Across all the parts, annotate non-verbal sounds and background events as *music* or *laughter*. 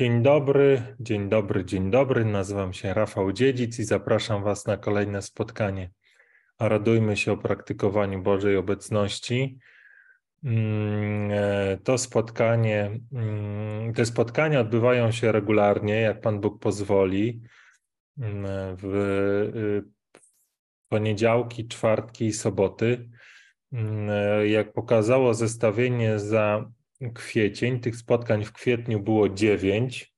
Dzień dobry, dzień dobry, dzień dobry. Nazywam się Rafał Dziedzic i zapraszam Was na kolejne spotkanie. A radujmy się o praktykowaniu Bożej obecności. Mm, e, to spotkanie, mm, te spotkania odbywają się regularnie, jak Pan Bóg pozwoli, mm, w y, poniedziałki, czwartki i soboty. E, jak pokazało zestawienie za kwiecień. Tych spotkań w kwietniu było 9.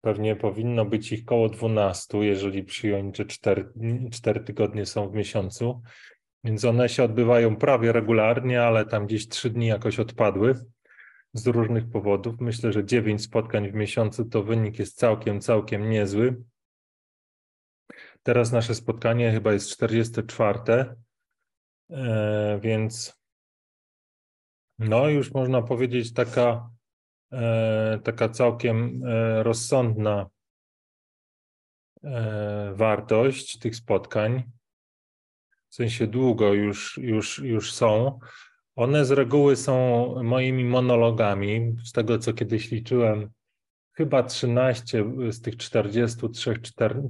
Pewnie powinno być ich koło 12, jeżeli przyjąć, że 4, 4 tygodnie są w miesiącu. Więc one się odbywają prawie regularnie, ale tam gdzieś 3 dni jakoś odpadły z różnych powodów. Myślę, że 9 spotkań w miesiącu to wynik jest całkiem, całkiem niezły. Teraz nasze spotkanie chyba jest 44, e, więc no, już można powiedzieć taka, e, taka całkiem e, rozsądna e, wartość tych spotkań. W sensie długo już, już, już są. One z reguły są moimi monologami. Z tego, co kiedyś liczyłem, chyba 13 z tych 43,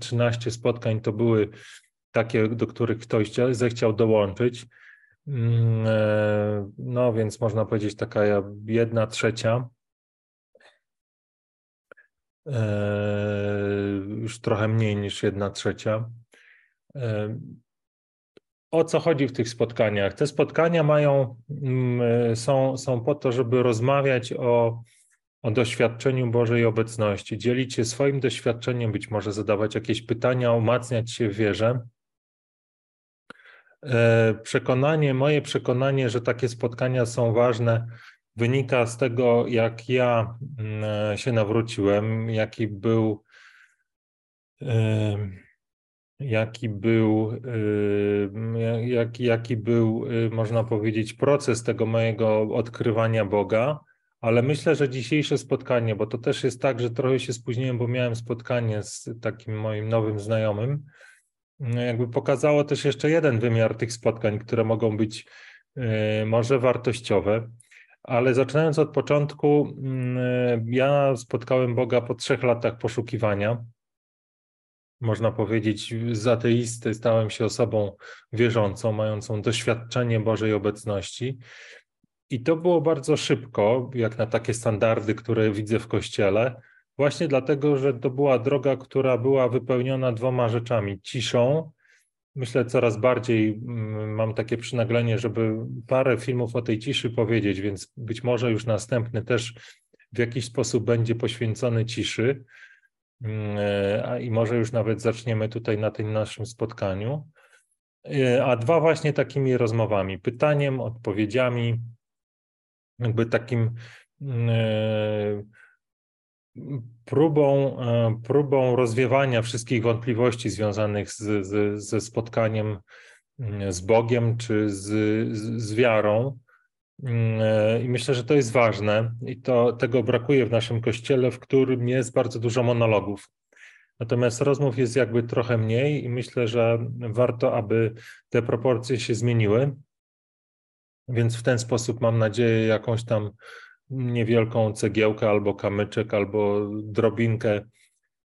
13 spotkań to były takie, do których ktoś zechciał dołączyć. Mm, e, no więc można powiedzieć taka jedna trzecia. E, już trochę mniej niż jedna trzecia. E, o co chodzi w tych spotkaniach? Te spotkania mają, mm, są, są po to, żeby rozmawiać o, o doświadczeniu Bożej obecności, dzielić się swoim doświadczeniem, być może zadawać jakieś pytania, umacniać się w wierze. E, przekonanie, moje przekonanie, że takie spotkania są ważne, wynika z tego, jak ja mm, się nawróciłem, jaki był, jaki był, jak, jaki był, y, można powiedzieć, proces tego mojego odkrywania Boga. Ale myślę, że dzisiejsze spotkanie, bo to też jest tak, że trochę się spóźniłem, bo miałem spotkanie z takim moim nowym znajomym, jakby pokazało też jeszcze jeden wymiar tych spotkań, które mogą być e, może wartościowe. Ale zaczynając od początku, mm, ja spotkałem Boga po trzech latach poszukiwania. Można powiedzieć, z ateisty stałem się osobą wierzącą, mającą doświadczenie Bożej obecności. I to było bardzo szybko, jak na takie standardy, które widzę w kościele. Właśnie dlatego, że to była droga, która była wypełniona dwoma rzeczami: ciszą. Myślę, coraz bardziej mm, mam takie przynaglenie, żeby parę filmów o tej ciszy powiedzieć, więc być może już następny też w jakiś sposób będzie poświęcony ciszy. Mm, I może już nawet zaczniemy tutaj na tym naszym spotkaniu. E, a dwa właśnie takimi rozmowami, pytaniem, odpowiedziami, jakby takim mm, e, próbą, e, próbą rozwiewania wszystkich wątpliwości związanych z, z, ze spotkaniem mm, z Bogiem czy z, z, wiarą. Mm, e, I myślę, że to jest ważne i to tego brakuje w naszym kościele, w którym jest bardzo dużo monologów. Natomiast rozmów jest jakby trochę mniej i myślę, że warto, aby te proporcje się zmieniły. Więc w ten sposób mam nadzieję jakąś tam niewielką cegiełkę albo kamyczek, albo drobinkę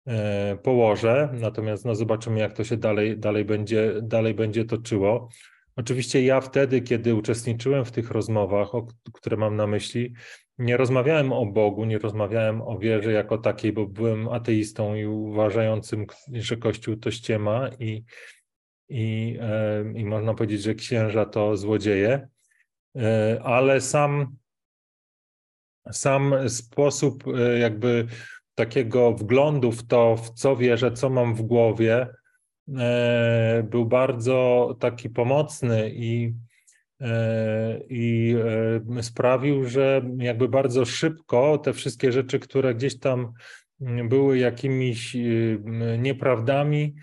e, położę, natomiast no zobaczymy, jak to się dalej, dalej, będzie, dalej będzie toczyło. Oczywiście ja wtedy, kiedy uczestniczyłem w tych rozmowach, o, które mam na myśli, nie rozmawiałem o Bogu, nie rozmawiałem o wierze jako takiej, bo byłem ateistą i uważającym, że Kościół to ściema i, i, e, i można powiedzieć, że księża to złodzieje, e, ale sam sam sposób e, jakby takiego wglądu w to, w co wierzę, co mam w głowie, e, był bardzo taki pomocny i, e, i sprawił, że jakby bardzo szybko te wszystkie rzeczy, które gdzieś tam były jakimiś nieprawdami,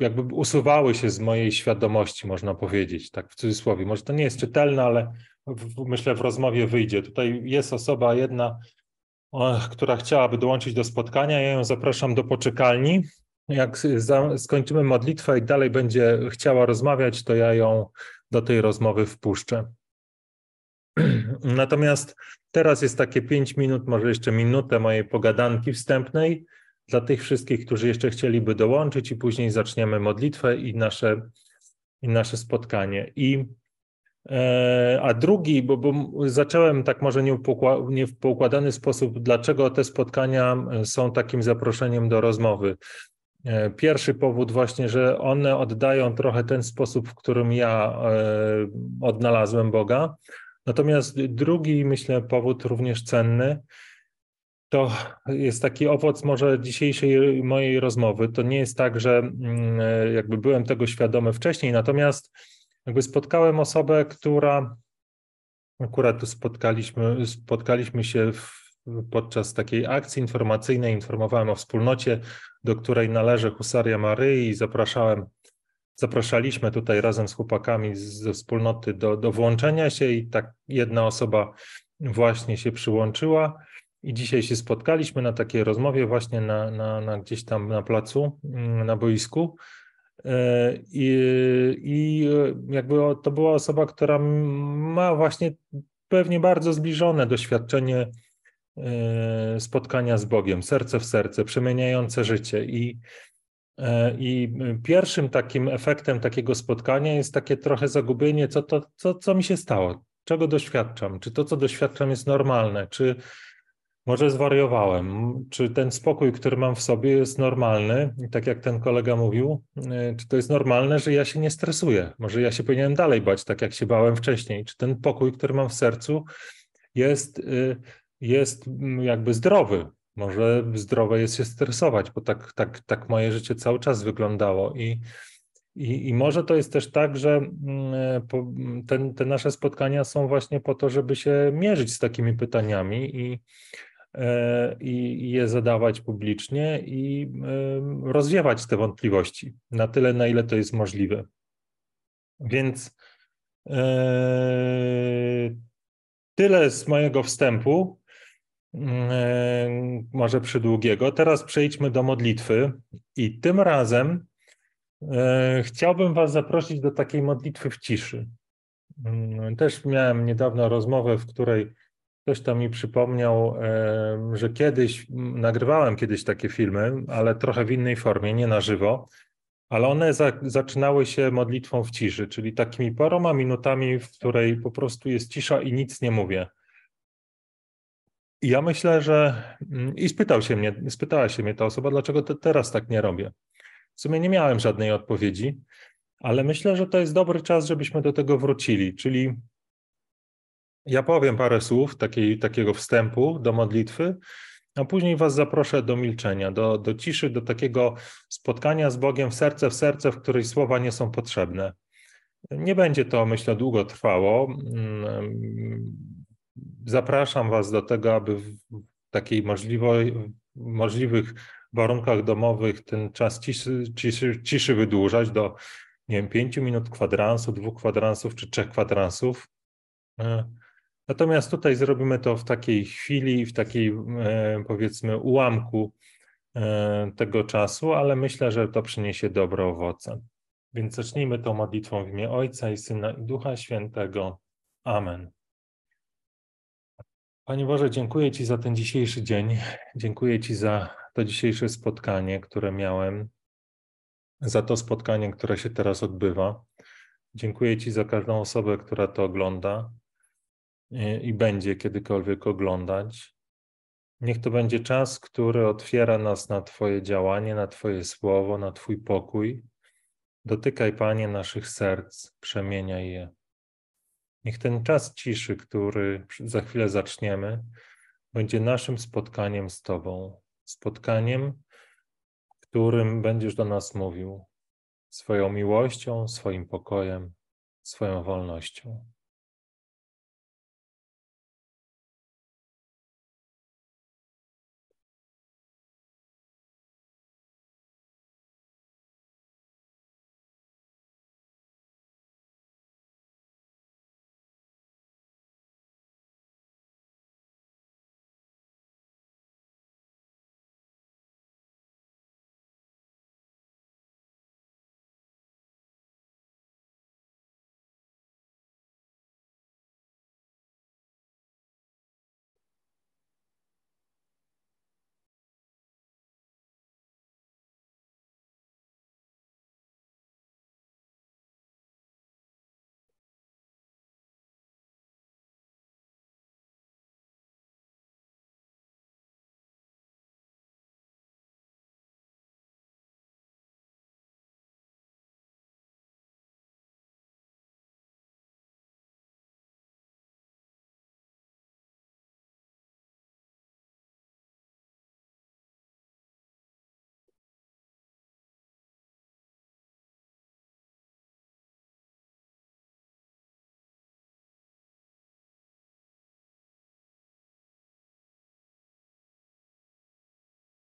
jakby usuwały się z mojej świadomości, można powiedzieć, tak w cudzysłowie. Może to nie jest czytelne, ale w, myślę, w rozmowie wyjdzie. Tutaj jest osoba jedna, która chciałaby dołączyć do spotkania. Ja ją zapraszam do poczekalni. Jak za, skończymy modlitwę i dalej będzie chciała rozmawiać, to ja ją do tej rozmowy wpuszczę. *clears throat* Natomiast teraz jest takie pięć minut, może jeszcze minutę mojej pogadanki wstępnej dla tych wszystkich, którzy jeszcze chcieliby dołączyć i później zaczniemy modlitwę i nasze, i nasze spotkanie. I a drugi, bo, bo zacząłem tak może nie, nie w poukładany sposób, dlaczego te spotkania są takim zaproszeniem do rozmowy. E, pierwszy powód właśnie, że one oddają trochę ten sposób, w którym ja e, odnalazłem Boga. Natomiast drugi, myślę, powód również cenny, to jest taki owoc może dzisiejszej mojej rozmowy. To nie jest tak, że mm, e, jakby byłem tego świadomy wcześniej, natomiast jakby spotkałem osobę, która akurat tu spotkaliśmy, spotkaliśmy się w, podczas takiej akcji informacyjnej, informowałem o wspólnocie, do której należy Husaria Maryi i zapraszałem, zapraszaliśmy tutaj razem z chłopakami ze wspólnoty do, do włączenia się i tak jedna osoba właśnie się przyłączyła. I dzisiaj się spotkaliśmy na takiej rozmowie właśnie na, na, na gdzieś tam na placu, mm, na boisku. E, I, I jakby to była osoba, która ma właśnie pewnie bardzo zbliżone doświadczenie e, spotkania z Bogiem, serce w serce, przemieniające życie. I, e, I pierwszym takim efektem takiego spotkania jest takie trochę zagubienie, co, to, co, co mi się stało, czego doświadczam, czy to, co doświadczam, jest normalne, czy może zwariowałem. Czy ten spokój, który mam w sobie, jest normalny? Tak jak ten kolega mówił, e, czy to jest normalne, że ja się nie stresuję? Może ja się powinienem dalej bać, tak jak się bałem wcześniej? Czy ten pokój, który mam w sercu, jest, e, jest jakby zdrowy? Może zdrowe jest się stresować, bo tak, tak, tak moje życie cały czas wyglądało. I, i, I, może to jest też tak, że e, ten, te nasze spotkania są właśnie po to, żeby się mierzyć z takimi pytaniami i, i je zadawać publicznie i rozwiewać te wątpliwości na tyle, na ile to jest możliwe. Więc e, tyle z mojego wstępu, e, może przydługiego. Teraz przejdźmy do modlitwy i tym razem chciałbym Was zaprosić do takiej modlitwy w ciszy. Mm, też miałem niedawno rozmowę, w której Ktoś tam mi przypomniał, że kiedyś, nagrywałem kiedyś takie filmy, ale trochę w innej formie, nie na żywo, ale one za, zaczynały się modlitwą w ciszy, czyli takimi paroma minutami, w której po prostu jest cisza i nic nie mówię. I ja myślę, że mm, i spytał się mnie, spytała się mnie ta osoba, dlaczego te, teraz tak nie robię. W sumie nie miałem żadnej odpowiedzi, ale myślę, że to jest dobry czas, żebyśmy do tego wrócili, czyli ja powiem parę słów takiej, takiego wstępu do modlitwy, a później Was zaproszę do milczenia, do, do ciszy, do takiego spotkania z Bogiem w serce w serce, w której słowa nie są potrzebne. Nie będzie to, myślę, długo trwało. Mm, zapraszam Was do tego, aby w takiej możliwych warunkach domowych ten czas ciszy, ciszy, ciszy wydłużać do, nie wiem, pięciu minut kwadransu, dwóch kwadransów czy trzech kwadransów. Natomiast tutaj zrobimy to w takiej chwili, w takiej e, powiedzmy ułamku e, tego czasu, ale myślę, że to przyniesie dobre owoce. Więc zacznijmy tą modlitwą w imię Ojca i Syna i Ducha Świętego. Amen. Panie Boże, dziękuję Ci za ten dzisiejszy dzień. Dziękuję Ci za to dzisiejsze spotkanie, które miałem, za to spotkanie, które się teraz odbywa. Dziękuję Ci za każdą osobę, która to ogląda i będzie kiedykolwiek oglądać. Niech to będzie czas, który otwiera nas na Twoje działanie, na Twoje słowo, na Twój pokój. Dotykaj, Panie, naszych serc, przemieniaj je. Niech ten czas ciszy, który za chwilę zaczniemy, będzie naszym spotkaniem z Tobą. Spotkaniem, którym będziesz do nas mówił swoją miłością, swoim pokojem, swoją wolnością.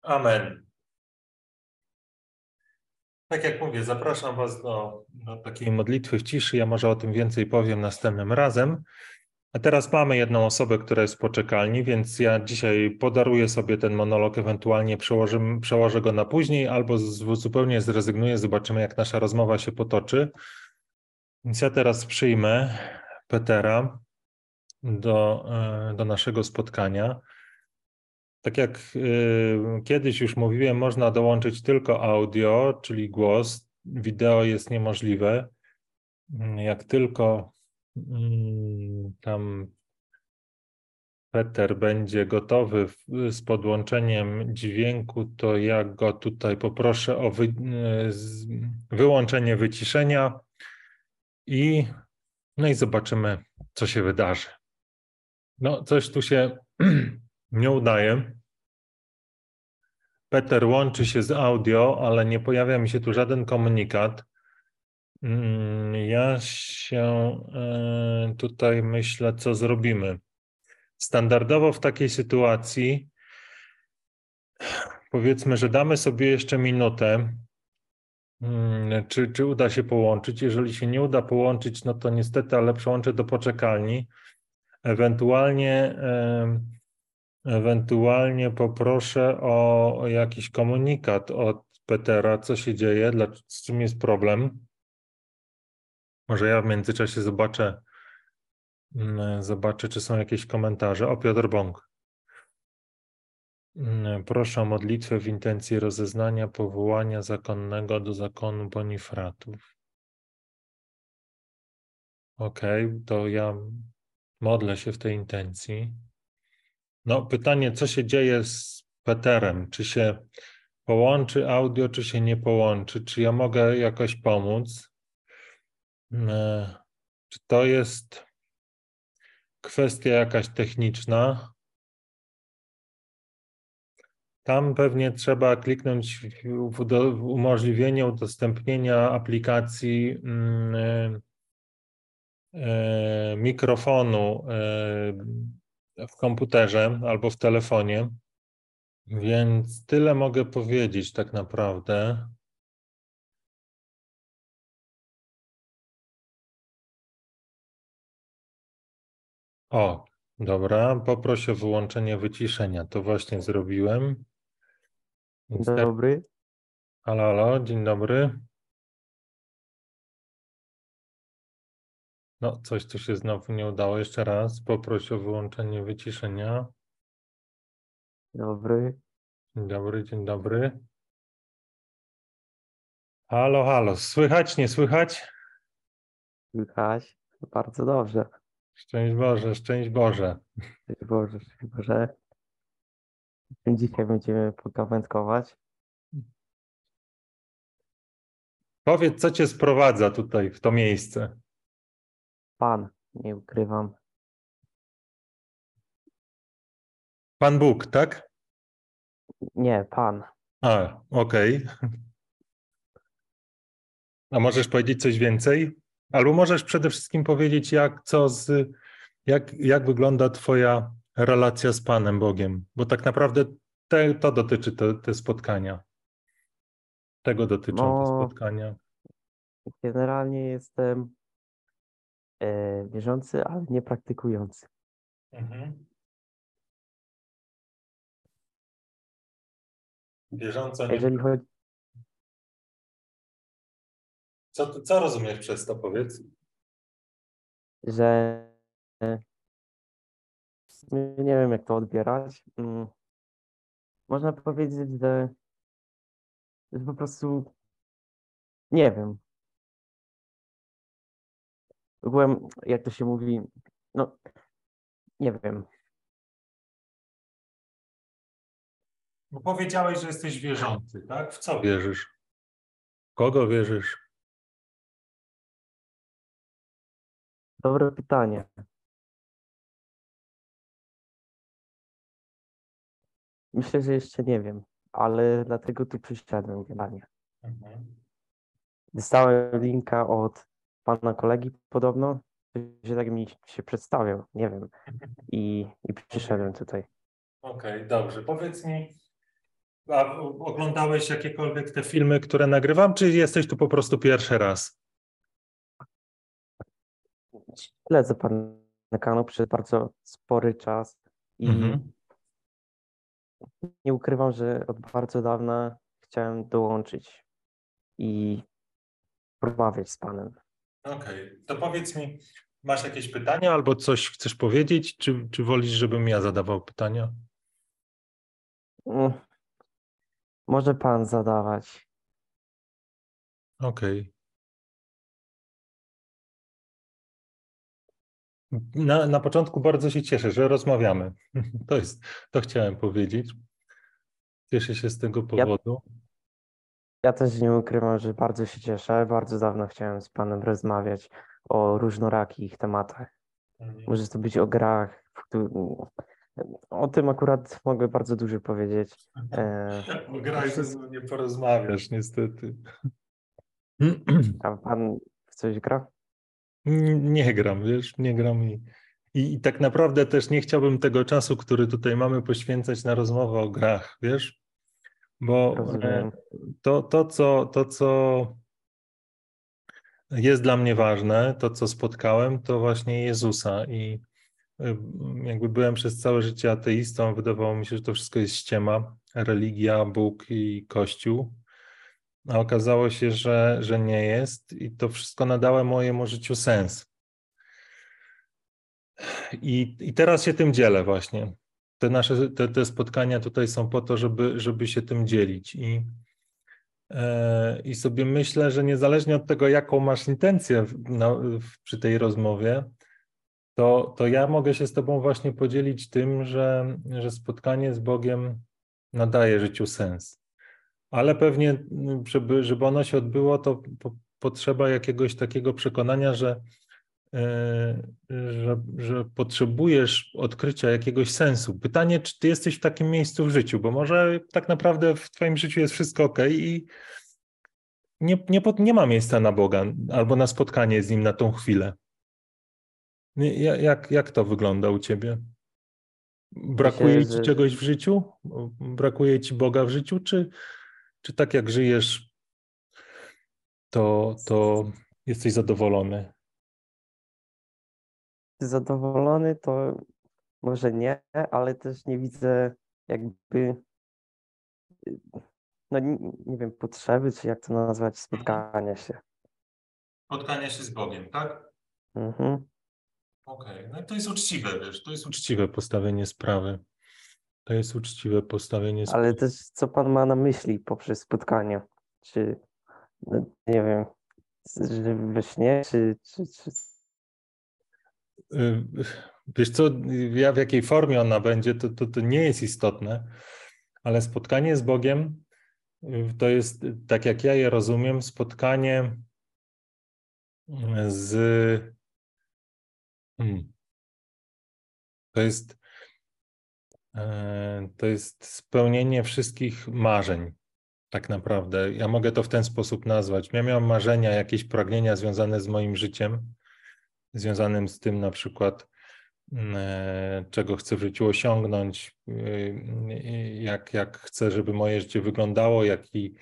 Amen. Tak jak mówię, zapraszam Was do, do takiej modlitwy w ciszy. Ja może o tym więcej powiem następnym razem. A teraz mamy jedną osobę, która jest w poczekalni, więc ja dzisiaj podaruję sobie ten monolog, ewentualnie przełożę, przełożę go na później, albo z, zupełnie zrezygnuję, zobaczymy, jak nasza rozmowa się potoczy. Więc ja teraz przyjmę Petera do, e, do naszego spotkania. Tak jak y, kiedyś już mówiłem, można dołączyć tylko audio, czyli głos. Wideo jest niemożliwe. Jak tylko mm, tam Peter będzie gotowy z podłączeniem dźwięku, to ja go tutaj poproszę o wy, wyłączenie wyciszenia i no i zobaczymy, co się wydarzy. No, coś tu się *clears throat* nie udaje. Peter łączy się z audio, ale nie pojawia mi się tu żaden komunikat. Mm, ja się e, tutaj myślę, co zrobimy. Standardowo w takiej sytuacji powiedzmy, że damy sobie jeszcze minutę. Mm, czy, czy uda się połączyć? Jeżeli się nie uda połączyć, no to niestety, ale przełączę do poczekalni. Ewentualnie Ewentualnie poproszę o jakiś komunikat od Petera, co się dzieje, z czym jest problem. Może ja w międzyczasie zobaczę, mm, zobaczę, czy są jakieś komentarze. O, Piotr Bąk. Mm, proszę o modlitwę w intencji rozeznania powołania zakonnego do zakonu Bonifratów. Okej, okay, to ja modlę się w tej intencji. No, pytanie, co się dzieje z Peterem? Czy się połączy audio, czy się nie połączy? Czy ja mogę jakoś pomóc? E, czy to jest kwestia jakaś techniczna? Tam pewnie trzeba kliknąć w umożliwienie udostępnienia aplikacji mm, e, e, mikrofonu w komputerze albo w telefonie, więc tyle mogę powiedzieć tak naprawdę. O, dobra, poproszę o wyłączenie wyciszenia. To właśnie zrobiłem. Dzień dobry. Halo, halo, dzień dobry. No, coś tu się znowu nie udało. Jeszcze raz poproś o wyłączenie wyciszenia. Dobry. Dzień dobry, dzień dobry. Halo, halo. Słychać, nie słychać? Słychać. Bardzo dobrze. Szczęść Boże, szczęść Boże. Szczęść Boże, szczęść Boże. Dzisiaj będziemy pogawędkować. Powiedz, co cię sprowadza tutaj w to miejsce? Pan, nie ukrywam. Pan Bóg, tak? Nie, Pan. A, okej. A możesz powiedzieć coś więcej? Albo możesz przede wszystkim powiedzieć, jak, co z, jak, jak wygląda Twoja relacja z Panem Bogiem? Bo tak naprawdę te, to dotyczy te, te spotkania. Tego dotyczą no, te spotkania. Generalnie jestem wierzący, ale nie praktykujący. Mhm. Wierząco nie. Jeżeli chodzi... Co, co rozumiesz przez to, powiedz? Że e, nie wiem, jak to odbierać. Mm. Można powiedzieć, że, że po prostu nie wiem byłem, jak to się mówi, no nie wiem. Bo powiedziałeś, że jesteś wierzący, tak? W co wierzysz? W kogo wierzysz? Dobre pytanie. Myślę, że jeszcze nie wiem, ale dlatego tu przyszedłem generalnie. Mhm. Dostałem linka od pana kolegi podobno, że tak mi się przedstawiał, nie wiem. I, i przyszedłem tutaj. Okej, okay, dobrze. Powiedz mi, A oglądałeś jakiekolwiek te filmy, które nagrywam, czy jesteś tu po prostu pierwszy raz? Śledzę pan kanał przez bardzo spory czas i mhm. nie ukrywam, że od bardzo dawna chciałem dołączyć i porozmawiać z panem. Okej, okay. to powiedz mi, masz jakieś pytania albo coś chcesz powiedzieć, czy, czy wolisz, żebym ja zadawał pytania? Mm. Może pan zadawać. Okej. Okay. Na, na początku bardzo się cieszę, że rozmawiamy. *laughs* To jest, to chciałem powiedzieć. Cieszę się z tego powodu. Ja, ja też nie ukrywam, że bardzo się cieszę. Bardzo dawno chciałem z panem rozmawiać o różnorakich tematach. Mhm. Może to być o grach, o tym akurat mogę bardzo dużo powiedzieć. E, o grach nie porozmawiasz, niestety. A pan w coś gra? Nie gram, wiesz, nie gram i, i, i, tak naprawdę też nie chciałbym tego czasu, który tutaj mamy, poświęcać na rozmowę o grach, wiesz? Bo e, to, to, co, to, co jest dla mnie ważne, to, co spotkałem, to właśnie Jezusa i y, jakby byłem przez całe życie ateistą, wydawało mi się, że to wszystko jest ściema, religia, Bóg i Kościół a okazało się, że, że nie jest i to wszystko nadało mojemu życiu sens. I, I teraz się tym dzielę właśnie. Te nasze te, te spotkania tutaj są po to, żeby, żeby się tym dzielić. I, e, I sobie myślę, że niezależnie od tego, jaką masz intencję w, na, w, przy tej rozmowie, to, to ja mogę się z Tobą właśnie podzielić tym, że, że spotkanie z Bogiem nadaje życiu sens ale pewnie, żeby, żeby ono się odbyło, to po, potrzeba jakiegoś takiego przekonania, że, że, że potrzebujesz odkrycia jakiegoś sensu. Pytanie, czy ty jesteś w takim miejscu w życiu, bo może tak naprawdę w twoim życiu jest wszystko ok i nie, nie, nie ma miejsca na Boga albo na spotkanie z Nim na tą chwilę. Jak, jak to wygląda u ciebie? Brakuje Myślę, ci że... czegoś w życiu? Brakuje ci Boga w życiu, czy, czy tak jak żyjesz, to, to jesteś zadowolony? Zadowolony to może nie, ale też nie widzę jakby, no nie, nie wiem, potrzeby, czy jak to nazwać, spotkania się. Spotkania się z Bogiem, tak? Mhm. Okej, okay. no to jest uczciwe, wiesz, to jest uczciwe postawienie sprawy. To jest uczciwe postawienie. Ale też co pan ma na myśli poprzez spotkanie? Czy, no, nie wiem, we śnie, czy, czy, czy... Y, wiesz co, ja w jakiej formie ona będzie, to, to, to nie jest istotne, ale spotkanie z Bogiem y, to jest, tak jak ja je rozumiem, spotkanie z. Hmm, to jest E, to jest spełnienie wszystkich marzeń, tak naprawdę. Ja mogę to w ten sposób nazwać. Ja miałem marzenia, jakieś pragnienia związane z moim życiem, związanym z tym na przykład, mm, e, czego chcę w życiu osiągnąć, y, jak, jak chcę, żeby moje życie wyglądało, jaki,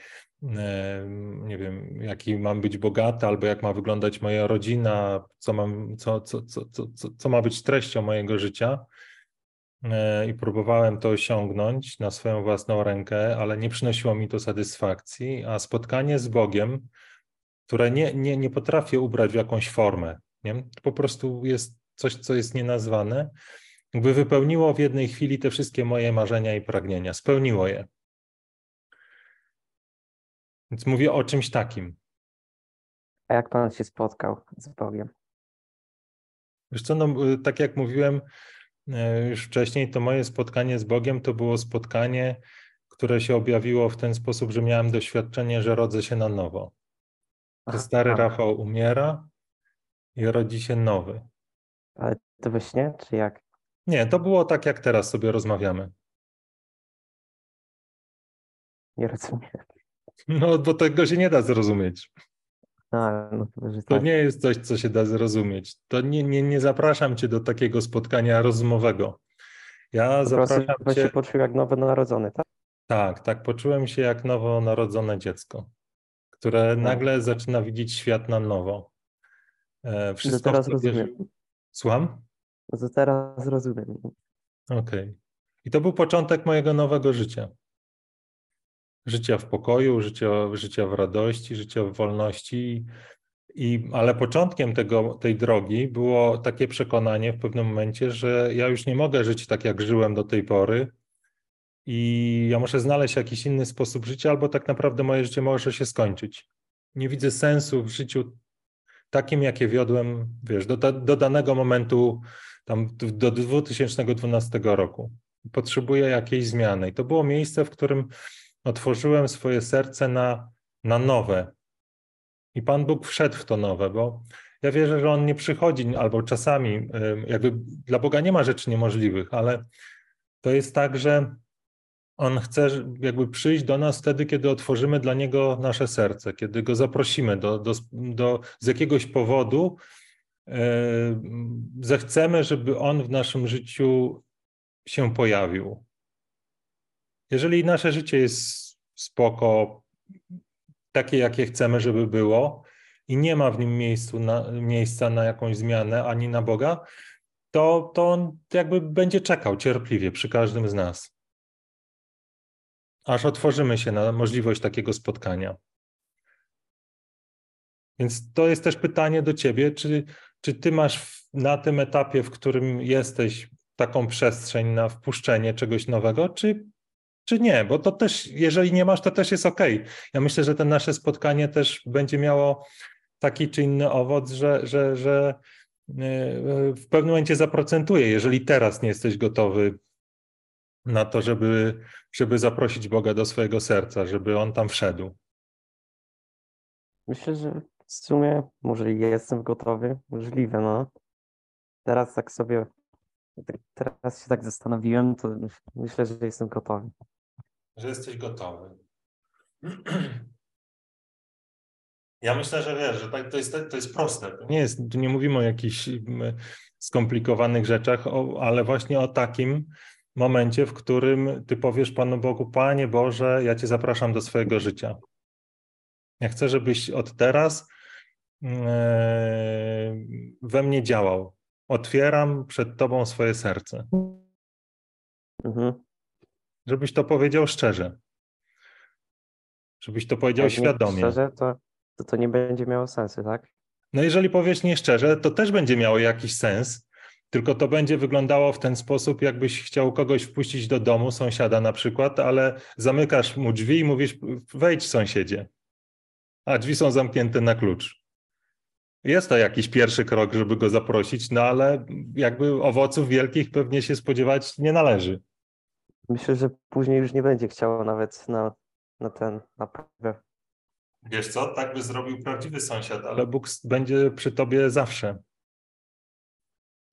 e, nie wiem, jaki mam być bogaty, albo jak ma wyglądać moja rodzina, co, mam, co, co, co, co, co ma być treścią mojego życia. E, i próbowałem to osiągnąć na swoją własną rękę, ale nie przynosiło mi to satysfakcji, a spotkanie z Bogiem, które nie, nie, nie potrafię ubrać w jakąś formę, nie? to po prostu jest coś, co jest nienazwane, jakby wypełniło w jednej chwili te wszystkie moje marzenia i pragnienia, spełniło je. Więc mówię o czymś takim. A jak pan się spotkał z Bogiem? Wiesz co, no, tak jak mówiłem, E, już wcześniej, to moje spotkanie z Bogiem to było spotkanie, które się objawiło w ten sposób, że miałem doświadczenie, że rodzę się na nowo. Stary Rafał umiera i rodzi się nowy. Ale to we śnie, czy jak? Nie, to było tak, jak teraz sobie rozmawiamy. Nie rozumiem. No, bo tego się nie da zrozumieć. A, no to, to tak. nie jest coś, co się da zrozumieć. To nie, nie, nie zapraszam cię do takiego spotkania rozmowowego. Ja po zapraszam cię... się poczuł jak nowy narodzony, tak? Tak, tak. Poczułem się jak nowonarodzone dziecko, które tak. nagle zaczyna widzieć świat na nowo. E, wszystko to teraz rozumiem. Słucham? To teraz rozumiem. Okej. Okay. I to był początek mojego nowego życia. Życia w pokoju, życia, życia w radości, życia w wolności. I, ale początkiem tego, tej drogi było takie przekonanie w pewnym momencie, że ja już nie mogę żyć tak, jak żyłem do tej pory, i ja muszę znaleźć jakiś inny sposób życia, albo tak naprawdę moje życie może się skończyć. Nie widzę sensu w życiu takim, jakie wiodłem, wiesz, do, do danego momentu, tam do 2012 roku. Potrzebuję jakiejś zmiany. I to było miejsce, w którym otworzyłem swoje serce na, na nowe. I Pan Bóg wszedł w to nowe, bo ja wierzę, że On nie przychodzi, albo czasami, jakby dla Boga nie ma rzeczy niemożliwych, ale to jest tak, że on chce jakby przyjść do nas wtedy, kiedy otworzymy dla Niego nasze serce, kiedy Go zaprosimy do, do, do, z jakiegoś powodu, e, zechcemy, żeby On w naszym życiu się pojawił. Jeżeli nasze życie jest spoko, takie jakie chcemy, żeby było i nie ma w nim miejscu na, miejsca na jakąś zmianę ani na Boga, to, to On jakby będzie czekał cierpliwie przy każdym z nas aż otworzymy się na możliwość takiego spotkania. Więc to jest też pytanie do ciebie, czy, czy ty masz na tym etapie, w którym jesteś, taką przestrzeń na wpuszczenie czegoś nowego, czy, czy nie? Bo to też, jeżeli nie masz, to też jest ok. Ja myślę, że to nasze spotkanie też będzie miało taki czy inny owoc, że, że, że e, w pewnym momencie zaprocentuje, jeżeli teraz nie jesteś gotowy na to, żeby, żeby zaprosić Boga do swojego serca, żeby On tam wszedł? Myślę, że w sumie może jestem gotowy, możliwe, no. Teraz tak sobie, teraz się tak zastanowiłem, to myślę, że jestem gotowy. Że jesteś gotowy. *clears throat* Ja myślę, że wiesz, że tak, to, jest, to jest proste. To nie, jest, nie mówimy o jakichś skomplikowanych rzeczach, ale właśnie o takim, momencie, w którym ty powiesz Panu Bogu, Panie Boże, ja Cię zapraszam do swojego życia. Ja chcę, żebyś od teraz e, we mnie działał. Otwieram przed Tobą swoje serce. Mhm. Żebyś to powiedział szczerze. Żebyś to powiedział Jak świadomie. Szczerze, to, to to nie będzie miało sensu, tak? No jeżeli powiesz nieszczerze, to też będzie miało jakiś sens, tylko to będzie wyglądało w ten sposób, jakbyś chciał kogoś wpuścić do domu, sąsiada na przykład, ale zamykasz mu drzwi i mówisz: wejdź, sąsiedzie. A drzwi są zamknięte na klucz. Jest to jakiś pierwszy krok, żeby go zaprosić, no ale jakby owoców wielkich pewnie się spodziewać nie należy. Myślę, że później już nie będzie chciało nawet na, na ten, na pewę. Wiesz co, tak by zrobił prawdziwy sąsiad, ale Bóg będzie przy tobie zawsze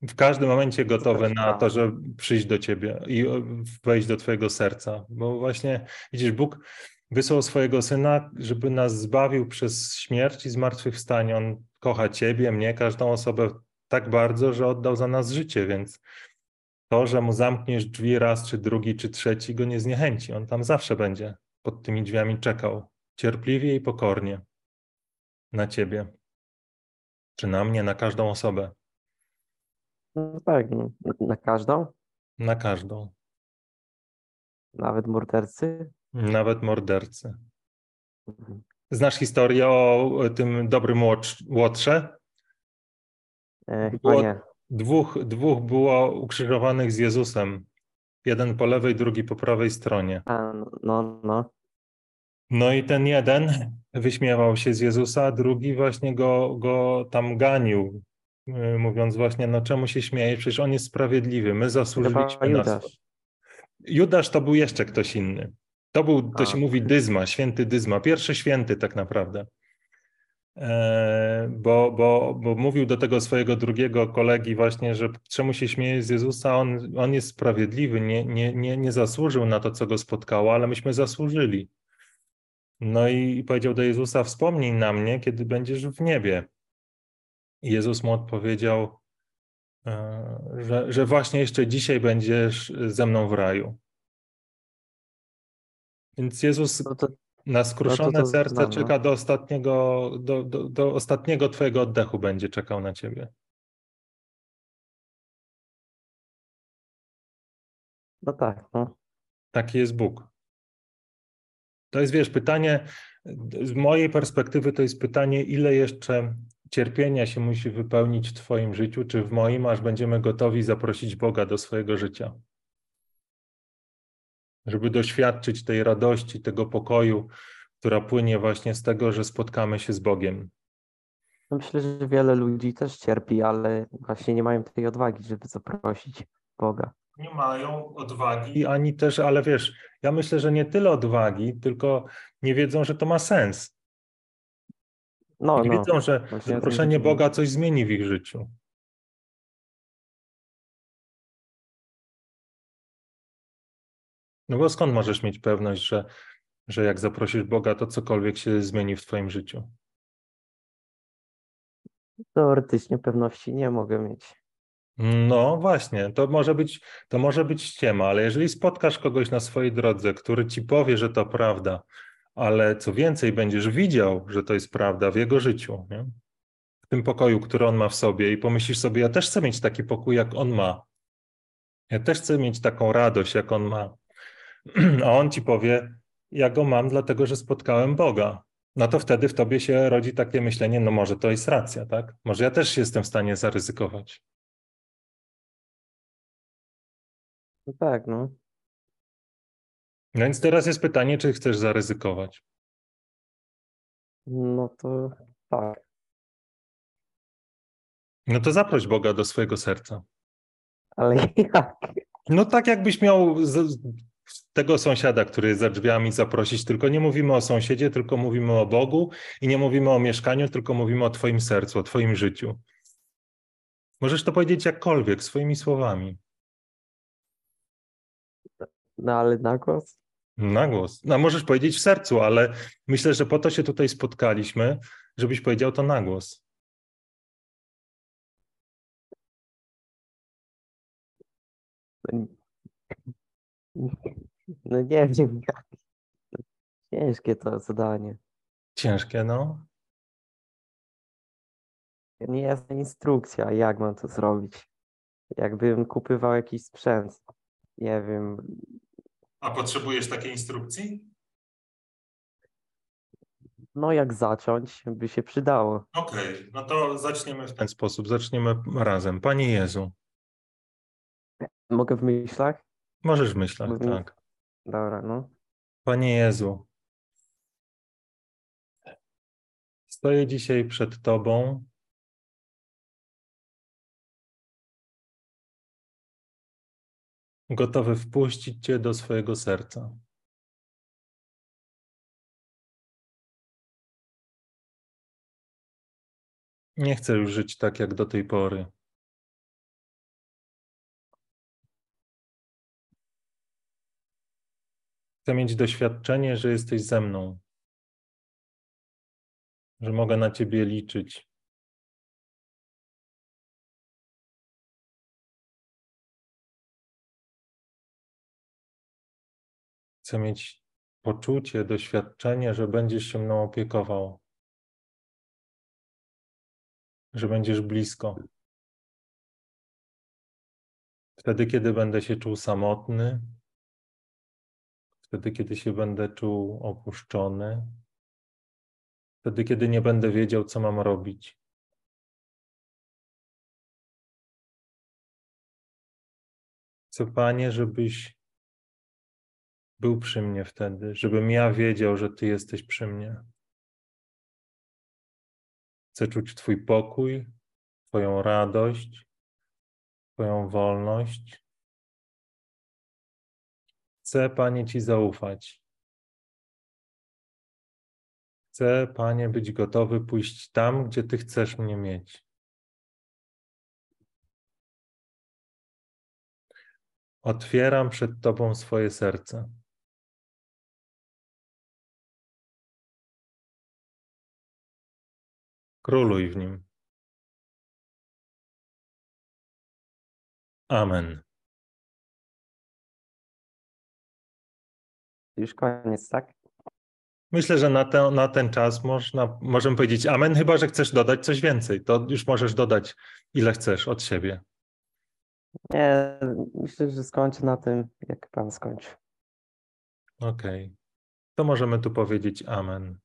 w każdym momencie gotowy na to, żeby przyjść do ciebie i wejść do twojego serca. Bo właśnie, widzisz, Bóg wysłał swojego Syna, żeby nas zbawił przez śmierć i zmartwychwstanie. On kocha ciebie, mnie, każdą osobę tak bardzo, że oddał za nas życie, więc to, że mu zamkniesz drzwi raz, czy drugi, czy trzeci, go nie zniechęci. On tam zawsze będzie pod tymi drzwiami czekał, cierpliwie i pokornie na ciebie, czy na mnie, na każdą osobę. No tak, no. na każdą? Na każdą. Nawet mordercy? Nawet mordercy. Mhm. Znasz historię o tym dobrym Łotrze? E, było, nie. Dwóch, dwóch było ukrzyżowanych z Jezusem. Jeden po lewej, drugi po prawej stronie. A, no, no. No i ten jeden wyśmiewał się z Jezusa, drugi właśnie go, go tam ganił, mówiąc właśnie, no czemu się śmieje, przecież on jest sprawiedliwy, my zasłużyliśmy na to. Judasz to był jeszcze ktoś inny. To był, to A. się mówi dyzma, święty dyzma, pierwszy święty tak naprawdę. E, bo, bo, bo mówił do tego swojego drugiego kolegi właśnie, że czemu się śmieje z Jezusa, on, on jest sprawiedliwy, nie, nie, nie, nie zasłużył na to, co go spotkało, ale myśmy zasłużyli. No i powiedział do Jezusa, wspomnij na mnie, kiedy będziesz w niebie. Jezus mu odpowiedział, e, że, że właśnie jeszcze dzisiaj będziesz ze mną w raju. Więc Jezus no to, na skruszone no to to serce znam, no. czeka do ostatniego, do, do, do ostatniego twojego oddechu będzie czekał na ciebie. No tak. No. Taki jest Bóg. To jest, wiesz, pytanie, z mojej perspektywy to jest pytanie, ile jeszcze cierpienia się musi wypełnić w Twoim życiu, czy w moim, aż będziemy gotowi zaprosić Boga do swojego życia. Żeby doświadczyć tej radości, tego pokoju, która płynie właśnie z tego, że spotkamy się z Bogiem. No myślę, że wiele ludzi też cierpi, ale właśnie nie mają tej odwagi, żeby zaprosić Boga nie mają odwagi, ani też, ale wiesz, ja myślę, że nie tyle odwagi, tylko nie wiedzą, że to ma sens. No, nie no. wiedzą, że Właśnie proszenie Boga coś zmieni w ich życiu. No bo skąd możesz mieć pewność, że, że jak zaprosisz Boga, to cokolwiek się zmieni w Twoim życiu? Teoretycznie pewności nie mogę mieć. No właśnie, to może być, to może być ściema, ale jeżeli spotkasz kogoś na swojej drodze, który ci powie, że to prawda, ale co więcej, będziesz widział, że to jest prawda w jego życiu, nie? w tym pokoju, który on ma w sobie, i pomyślisz sobie, ja też chcę mieć taki pokój, jak on ma. Ja też chcę mieć taką radość, jak on ma. *clears throat* A on ci powie, ja go mam, dlatego że spotkałem Boga. No to wtedy w tobie się rodzi takie myślenie, no może to jest racja, tak? Może ja też jestem w stanie zaryzykować. No tak, no. No więc teraz jest pytanie, czy chcesz zaryzykować? No to tak. No to zaproś Boga do swojego serca. Ale jak? No tak jakbyś miał z, tego sąsiada, który jest za drzwiami zaprosić, tylko nie mówimy o sąsiedzie, tylko mówimy o Bogu i nie mówimy o mieszkaniu, tylko mówimy o twoim sercu, o twoim życiu. Możesz to powiedzieć jakkolwiek, swoimi słowami. No ale na głos? Na głos. No możesz powiedzieć w sercu, ale myślę, że po to się tutaj spotkaliśmy, żebyś powiedział to na głos. No nie wiem jak. Ciężkie to zadanie. Ciężkie, no. Nie jest instrukcja, jak mam to zrobić. Jakbym kupywał jakiś sprzęt, nie wiem, a potrzebujesz takiej instrukcji? No, jak zacząć, by się przydało. Okej, okay, no to zaczniemy w ten sposób. Zaczniemy razem. Panie Jezu. Mogę w myślach? Możesz w myślach, w tak. Dobra, no. Panie Jezu. Stoję dzisiaj przed Tobą gotowy wpuścić Cię do swojego serca. Nie chcę już żyć tak jak do tej pory. Chcę mieć doświadczenie, że jesteś ze mną, że mogę na Ciebie liczyć. Chcę mieć poczucie, doświadczenie, że będziesz się mną opiekował, że będziesz blisko. Wtedy, kiedy będę się czuł samotny, wtedy, kiedy się będę czuł opuszczony, wtedy, kiedy nie będę wiedział, co mam robić. Chcę, Panie, żebyś był przy mnie wtedy, żebym ja wiedział, że Ty jesteś przy mnie. Chcę czuć Twój pokój, Twoją radość, Twoją wolność. Chcę, Panie, Ci zaufać. Chcę, Panie, być gotowy pójść tam, gdzie Ty chcesz mnie mieć. Otwieram przed Tobą swoje serce. Króluj w nim. Amen. Już koniec, tak? Myślę, że na, te, na ten czas można, możemy powiedzieć amen, chyba że chcesz dodać coś więcej. To już możesz dodać, ile chcesz od siebie. Nie, myślę, że skończę na tym, jak Pan skończy. Okej. Okay. To możemy tu powiedzieć amen.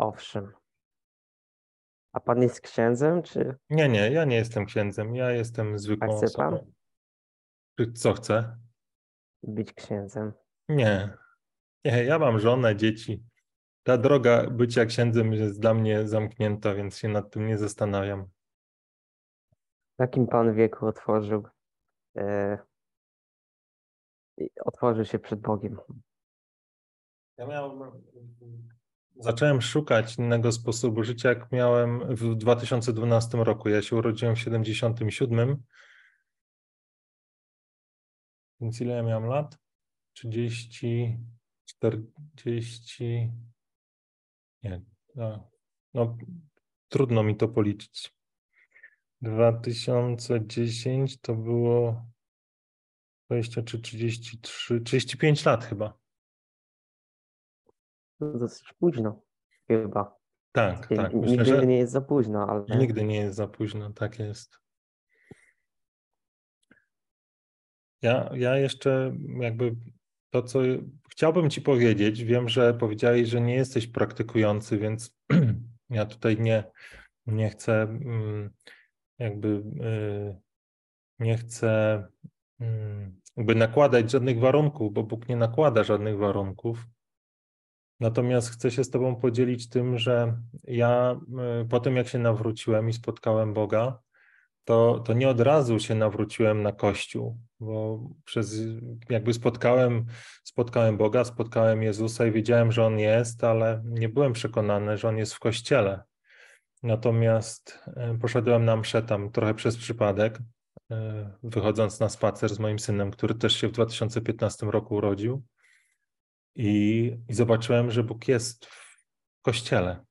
Owszem. A Pan jest księdzem, czy? Nie, nie, ja nie jestem księdzem. Ja jestem zwykłą A chce Pan? osobą. Co chce? Być księdzem. Nie. Nie, ja mam żonę, dzieci. Ta droga bycia księdzem jest dla mnie zamknięta, więc się nad tym nie zastanawiam. W jakim Pan wieku otworzył, e, otworzył się przed Bogiem? Ja miałem, zacząłem szukać innego sposobu życia, jak miałem w 2012 roku. Ja się urodziłem w 77. Więc ile ja miałem lat? 30, 40. Nie, no, no trudno mi to policzyć. 2010 to było 20 czy 33, 35 lat chyba. Dosyć późno, chyba. Tak, tak. Myślę, Nigdy nie jest za późno, ale. Nigdy nie jest za późno, tak jest. Ja, ja jeszcze jakby to, co chciałbym Ci powiedzieć, wiem, że powiedziałeś, że nie jesteś praktykujący, więc *clears throat* ja tutaj nie, nie chcę mm, jakby y, nie chcę mm, jakby nakładać żadnych warunków, bo Bóg nie nakłada żadnych warunków. Natomiast chcę się z Tobą podzielić tym, że ja y, po tym, jak się nawróciłem i spotkałem Boga, to, to nie od razu się nawróciłem na Kościół, bo przez jakby spotkałem, spotkałem Boga, spotkałem Jezusa i wiedziałem, że On jest, ale nie byłem przekonany, że On jest w Kościele. Natomiast e, poszedłem na mszę tam trochę przez przypadek, e, wychodząc na spacer z moim synem, który też się w 2015 roku urodził. I, i zobaczyłem, że Bóg jest w kościele,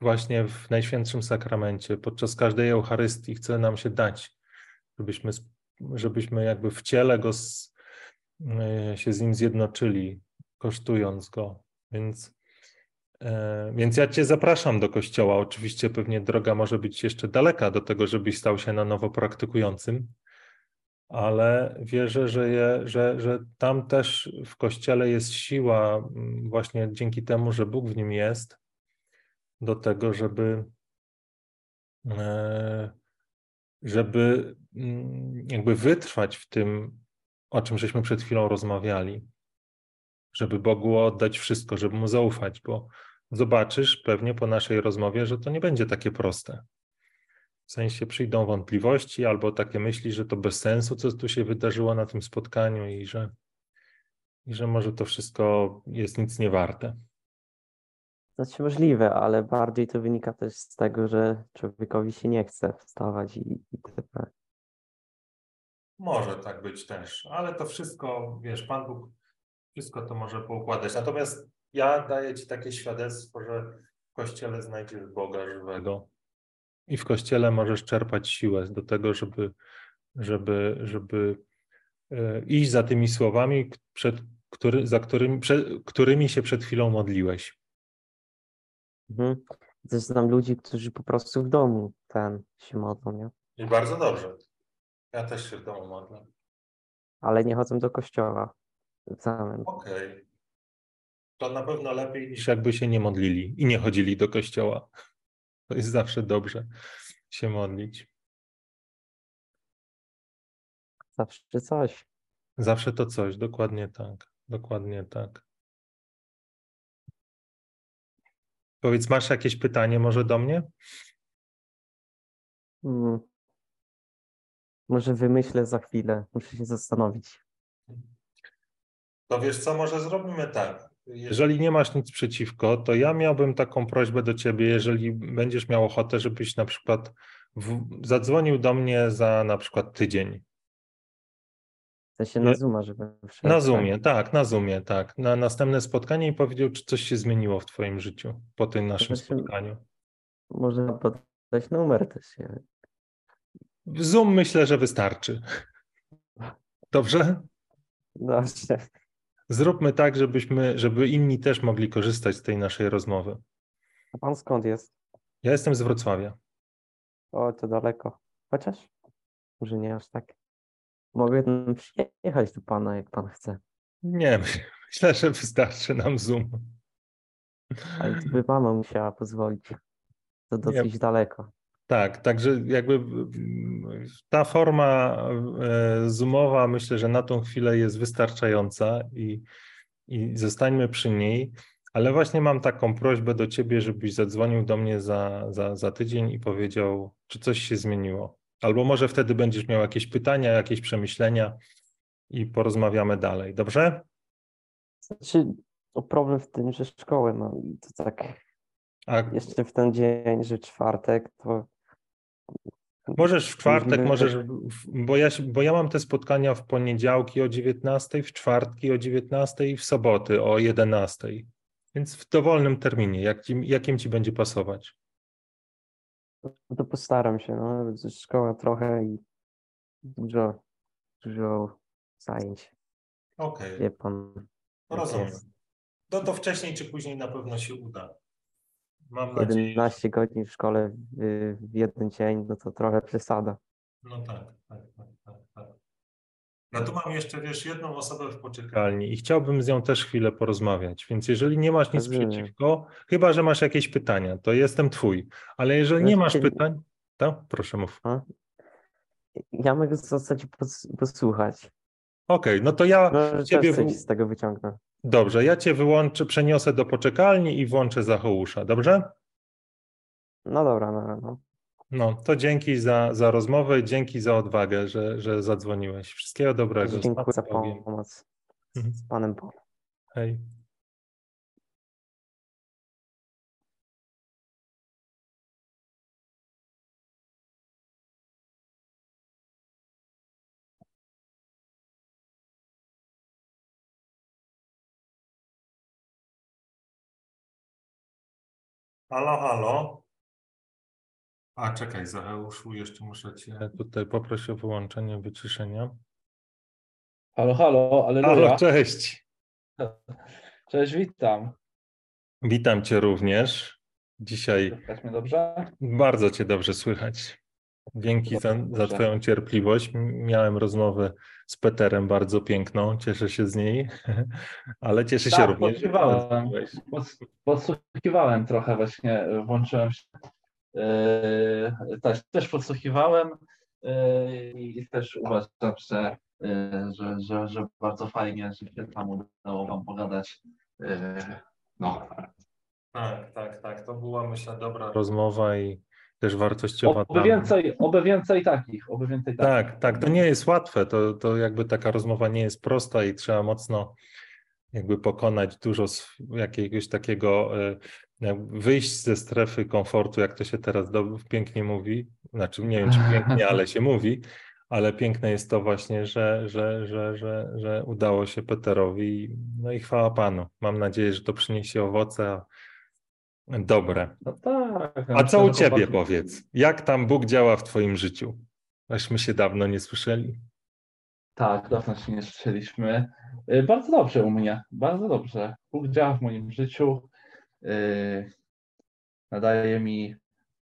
właśnie w Najświętszym Sakramencie. Podczas każdej Eucharystii chce nam się dać, żebyśmy, żebyśmy jakby w ciele go z, e, się z nim zjednoczyli, kosztując go. Więc E, więc ja Cię zapraszam do kościoła. Oczywiście pewnie droga może być jeszcze daleka do tego, żebyś stał się na nowo praktykującym, ale wierzę, że, je, że, że tam też w kościele jest siła, mm, właśnie dzięki temu, że Bóg w nim jest, do tego, żeby, e, żeby mm, jakby wytrwać w tym, o czym żeśmy przed chwilą rozmawiali, żeby Bogu oddać wszystko, żeby mu zaufać, bo zobaczysz pewnie po naszej rozmowie, że to nie będzie takie proste. W sensie przyjdą wątpliwości albo takie myśli, że to bez sensu, co tu się wydarzyło na tym spotkaniu i że, i że może to wszystko jest nic nie warte. Znaczy możliwe, ale bardziej to wynika też z tego, że człowiekowi się nie chce wstawać i, i tyle. Może tak być też, ale to wszystko, wiesz, Pan Bóg wszystko to może poukładać. Natomiast ja daję Ci takie świadectwo, że w Kościele znajdziesz Boga żywego i w Kościele możesz czerpać siłę do tego, żeby, żeby, żeby e, iść za tymi słowami, przed, który, za którymi, przed, którymi się przed chwilą modliłeś. Mhm. Też znam ludzi, którzy po prostu w domu ten się modlą, nie? I bardzo dobrze. Ja też się w domu modlę. Ale nie chodzą do kościoła samym. Okej. Okay to na pewno lepiej niż jakby się nie modlili i nie chodzili do kościoła. To jest zawsze dobrze się modlić. Zawsze coś. Zawsze to coś, dokładnie tak. Dokładnie tak. Powiedz, masz jakieś pytanie może do mnie? Hmm. Może wymyślę za chwilę, muszę się zastanowić. To wiesz co, może zrobimy tak. Jeżeli nie masz nic przeciwko, to ja miałbym taką prośbę do ciebie, jeżeli będziesz miał ochotę, żebyś na przykład w, zadzwonił do mnie za na przykład tydzień. To się na Zooma, żeby Na tak? Zoomie, tak? na Zoomie, tak. Na następne spotkanie i powiedział, czy coś się zmieniło w twoim życiu po tym naszym znaczy, spotkaniu. Można podać numer też. Zoom myślę, że wystarczy. Dobrze? Dobrze. Zróbmy tak, żebyśmy, żeby inni też mogli korzystać z tej naszej rozmowy. A pan skąd jest? Ja jestem z Wrocławia. O, to daleko. Chociaż może nie aż tak. Mogę przyjechać do pana, jak pan chce. Nie, *laughs* myślę, że wystarczy nam Zoom. Ale to by mama musiała pozwolić. To dosyć Nie. daleko. Tak, także jakby ta forma e, zoomowa myślę, że na tą chwilę jest wystarczająca i, i zostańmy przy niej. Ale właśnie mam taką prośbę do ciebie, żebyś zadzwonił do mnie za, za, za tydzień i powiedział, czy coś się zmieniło. Albo może wtedy będziesz miał jakieś pytania, jakieś przemyślenia i porozmawiamy dalej. Dobrze? Znaczy, no problem w tym, że szkołę mam i to tak A jeszcze w ten dzień, że czwartek, to Możesz w czwartek, możesz, że- w- bo ja, bo ja mam te spotkania w poniedziałki o 19, w czwartki o 19 i w soboty o 11. Więc w dowolnym terminie, jak ci, jakim ci będzie pasować. no to postaram się. No, szkoła trochę i dużo, dużo zajęć. Okej, Wie pan. jak jest. No to wcześniej czy później na pewno się uda. Mam 11 godzin w szkole w, w jeden dzień, no to trochę przesada. No tak, tak, tak, tak, tak. No tu mam jeszcze, wiesz, jedną osobę w poczekalni i chciałbym z nią też chwilę porozmawiać, więc jeżeli nie masz nic Rozumiem. przeciwko, chyba, że masz jakieś pytania, to jestem twój, ale jeżeli nie masz Znaczy- pytań, to proszę mów. Ja mogę zostać pos- posłuchać. Okej, no to ja Może ciebie, coś w... z tego wyciągnę. Dobrze, ja cię wyłączę, przeniosę do poczekalni i włączę Zachołusza, dobrze? No dobra, no, no. No, to dzięki za, za rozmowę, dzięki za odwagę, że, że zadzwoniłeś. Wszystkiego dobrego. Dziękuję za pomoc. Mhm. Z Panem Bogiem. Hej. Halo, halo. A czekaj, Zacheuszu, jeszcze muszę cię tutaj poprosić o wyłączenie wyciszenia. Halo, halo, Halo, aleluja. cześć. Cześć, witam. Witam cię również. Dzisiaj Słychać mnie dobrze? bardzo cię dobrze słychać. Dzięki za, za twoją cierpliwość. Miałem rozmowę z Peterem bardzo piękną, cieszę się z niej, *laughs* ale cieszę się Tak, również, podsłuchiwałem. Podsłuchiwałem trochę właśnie, e, włączyłem się. Yy, też, też podsłuchiwałem yy, i też uważam, że, yy, że, że, że bardzo fajnie, że się tam udało Wam pogadać. No. Tak, tak, tak. To była myślę dobra rozmowa i też wartościowa. Oby więcej, oby więcej takich, oby więcej takich. Tak, tak, to nie jest łatwe, to, to jakby taka rozmowa nie jest prosta i trzeba mocno jakby pokonać dużo jakiegoś takiego, e, jak wyjść ze strefy komfortu, jak to się teraz do, pięknie mówi, znaczy nie wiem czy pięknie, ale się *laughs* mówi, ale piękne jest to właśnie, że, że, że, że, że udało się Peterowi, no i chwała Panu. Mam nadzieję, że to przyniesie owoce dobre. No tak. A co u Ciebie powiedz? Jak tam Bóg działa w Twoim życiu? Aśmy się dawno nie słyszeli. Tak, dawno się nie słyszeliśmy. Y, Bardzo dobrze u mnie, bardzo dobrze. Bóg działa w moim życiu. y, Nadaje mi,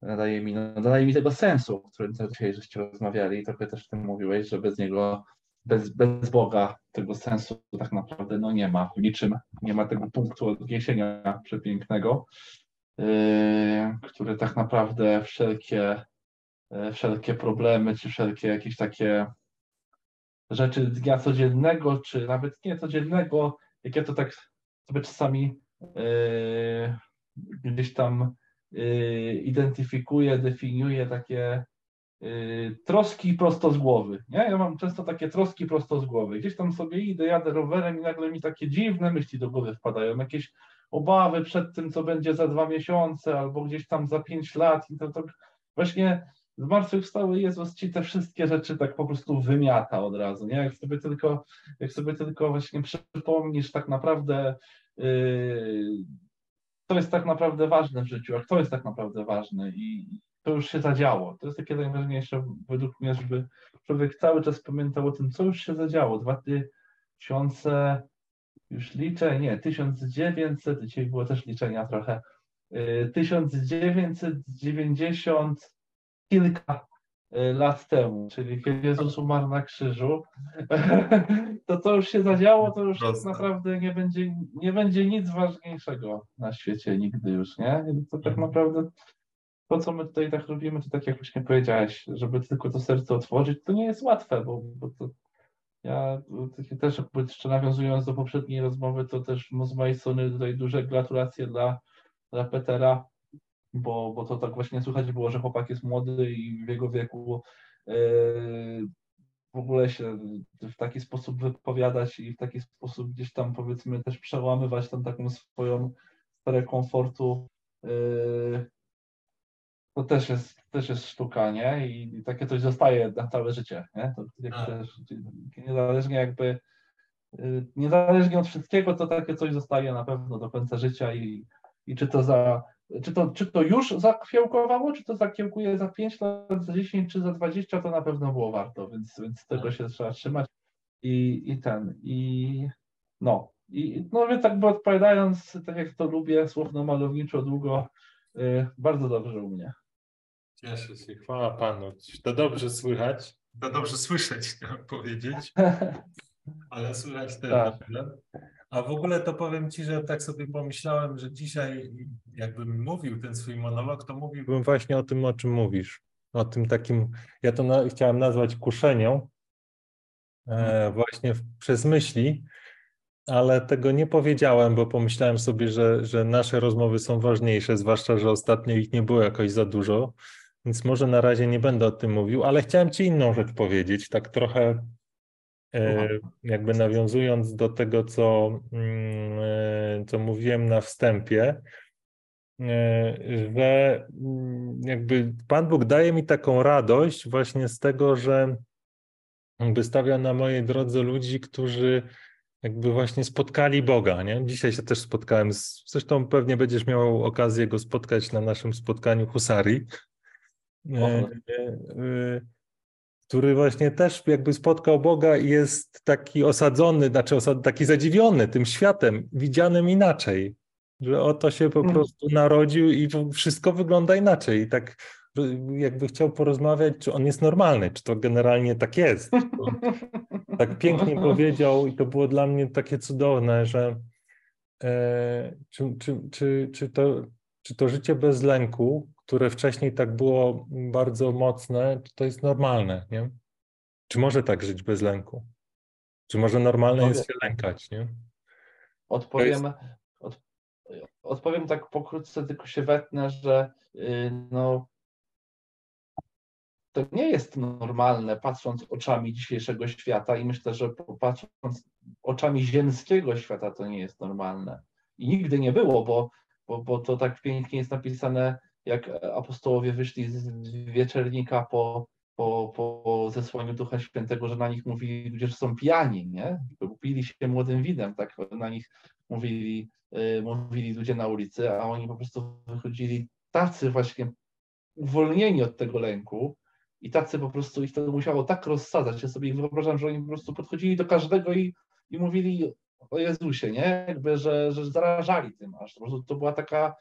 nadaje mi, no, nadaje mi tego sensu, o którym też dzisiaj żeście rozmawiali. Trochę też tym mówiłeś, że bez niego, bez, bez Boga tego sensu tak naprawdę no, nie ma w niczym. Nie ma tego punktu odniesienia przepięknego, y, który tak naprawdę wszelkie, y, wszelkie problemy, czy wszelkie jakieś takie rzeczy dnia codziennego, czy nawet nie codziennego, jak ja to tak sobie czasami yy, gdzieś tam yy, identyfikuję, definiuję takie yy, troski prosto z głowy. Nie? Ja mam często takie troski prosto z głowy. Gdzieś tam sobie idę, jadę rowerem i nagle mi takie dziwne myśli do głowy wpadają, jakieś obawy przed tym, co będzie za dwa miesiące, albo gdzieś tam za pięć lat i to, to właśnie zmartwychwstały Jezus ci te wszystkie rzeczy tak po prostu wymiata od razu, nie? Jak sobie tylko, jak sobie tylko właśnie przypomnisz tak naprawdę, yy, to jest tak naprawdę ważne w życiu, a kto jest tak naprawdę ważny i to już się zadziało. To jest takie najważniejsze według mnie, żeby człowiek cały czas pamiętał o tym, co już się zadziało. Dwa, ty, tysiące, już liczę, nie, 1900, dzisiaj było też liczenia trochę, 1990 y, kilka y, lat temu, czyli kiedy Jezus umarł na krzyżu, *laughs* to co już się zadziało, to już tak naprawdę nie będzie, nie będzie nic ważniejszego na świecie nigdy już, nie? To tak mhm. naprawdę to, co my tutaj tak robimy, to tak jak właśnie powiedziałeś, żeby tylko to serce otworzyć, to nie jest łatwe, bo, bo to ja też jeszcze nawiązując do poprzedniej rozmowy, to też no, z mojej strony tutaj duże gratulacje dla, dla Petera, bo, bo to tak właśnie słychać było, że chłopak jest młody i w jego wieku yy, w ogóle się w taki sposób wypowiadać i w taki sposób gdzieś tam powiedzmy też przełamywać tam taką swoją sferę komfortu yy, to też jest, też jest sztuka, nie? I, takie coś zostaje na całe życie, nie? To tak. też, niezależnie jakby, y, niezależnie od wszystkiego, to takie coś zostaje na pewno do końca życia i, i czy to za, czy to, czy to już zakiełkowało, czy to zakiełkuje za 5 lat, za 10 czy za 20, to na pewno było warto, więc, więc tego tak. się trzeba trzymać i, i ten, i no, i no więc tak by odpowiadając, tak jak to lubię, słowno malowniczo długo, yy, bardzo dobrze u mnie. Cieszę się, chwała Panu. To dobrze słychać, to dobrze słyszeć, chciałem powiedzieć, ale słychać też tak. dobrze. A w ogóle to powiem Ci, że tak sobie pomyślałem, że dzisiaj jakbym mówił ten swój monolog, to mówiłbym właśnie o tym, o czym mówisz. O tym takim, ja to na, chciałem nazwać kuszenią, e, mhm. właśnie w, przez myśli, ale tego nie powiedziałem, bo pomyślałem sobie, że, że nasze rozmowy są ważniejsze, zwłaszcza, że ostatnio ich nie było jakoś za dużo. Więc może na razie nie będę o tym mówił, ale chciałem Ci inną rzecz powiedzieć, tak trochę e, jakby nawiązując do tego, co, mm, e, co mówiłem na wstępie, e, że mm, jakby Pan Bóg daje mi taką radość właśnie z tego, że jakby stawia na mojej drodze ludzi, którzy jakby właśnie spotkali Boga, nie? Dzisiaj się też spotkałem z, zresztą pewnie będziesz miał okazję go spotkać na naszym spotkaniu Husari, E, e, który właśnie też jakby spotkał Boga i jest taki osadzony, znaczy osad, taki zadziwiony tym światem, widzianym inaczej, że oto się po mhm. prostu narodził i wszystko wygląda inaczej. I tak jakby chciał porozmawiać, czy on jest normalny, czy to generalnie tak jest. tak pięknie *laughs* powiedział i to było dla mnie takie cudowne, że e, czy, czy, czy, czy, to, czy to życie bez lęku które wcześniej tak było bardzo mocne, to jest normalne, nie? Czy może tak żyć bez lęku? Czy może normalne Powiem. jest się lękać, nie? Odpowiem, jest... od, odpowiem tak pokrótce, tylko się wetnę, że yy, no, to nie jest normalne, patrząc oczami dzisiejszego świata i myślę, że patrząc oczami ziemskiego świata to nie jest normalne. I nigdy nie było, bo, bo, bo to tak pięknie jest napisane jak apostołowie wyszli z wieczernika po, po, po zesłaniu Ducha Świętego, że na nich mówili ludzie, że są pijani, nie? Upili się młodym winem, tak na nich mówili, yy, mówili ludzie na ulicy, a oni po prostu wychodzili tacy właśnie uwolnieni od tego lęku i tacy po prostu ich to musiało tak rozsadzać. Ja sobie wyobrażam, że oni po prostu podchodzili do każdego i, i mówili o Jezusie, nie? Jakby, że, że zarażali tym aż. Po prostu to była taka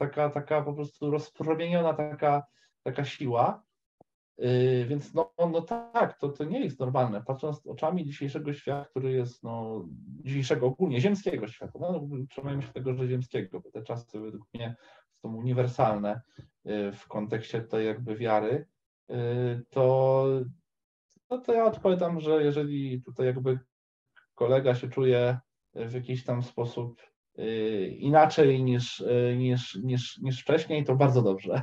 taka, taka po prostu rozpromieniona taka, taka siła. Yy, więc no, no tak, to, to nie jest normalne. Patrząc oczami dzisiejszego świata, który jest no, dzisiejszego ogólnie ziemskiego świata, no, trzymajmy się tego, że ziemskiego, bo te czasy według mnie są uniwersalne yy, w kontekście tej jakby wiary, yy, to, no to ja odpowiadam, że jeżeli tutaj jakby kolega się czuje w jakiś tam sposób inaczej niż, y, niż, niż, niż wcześniej, to bardzo dobrze. *laughs*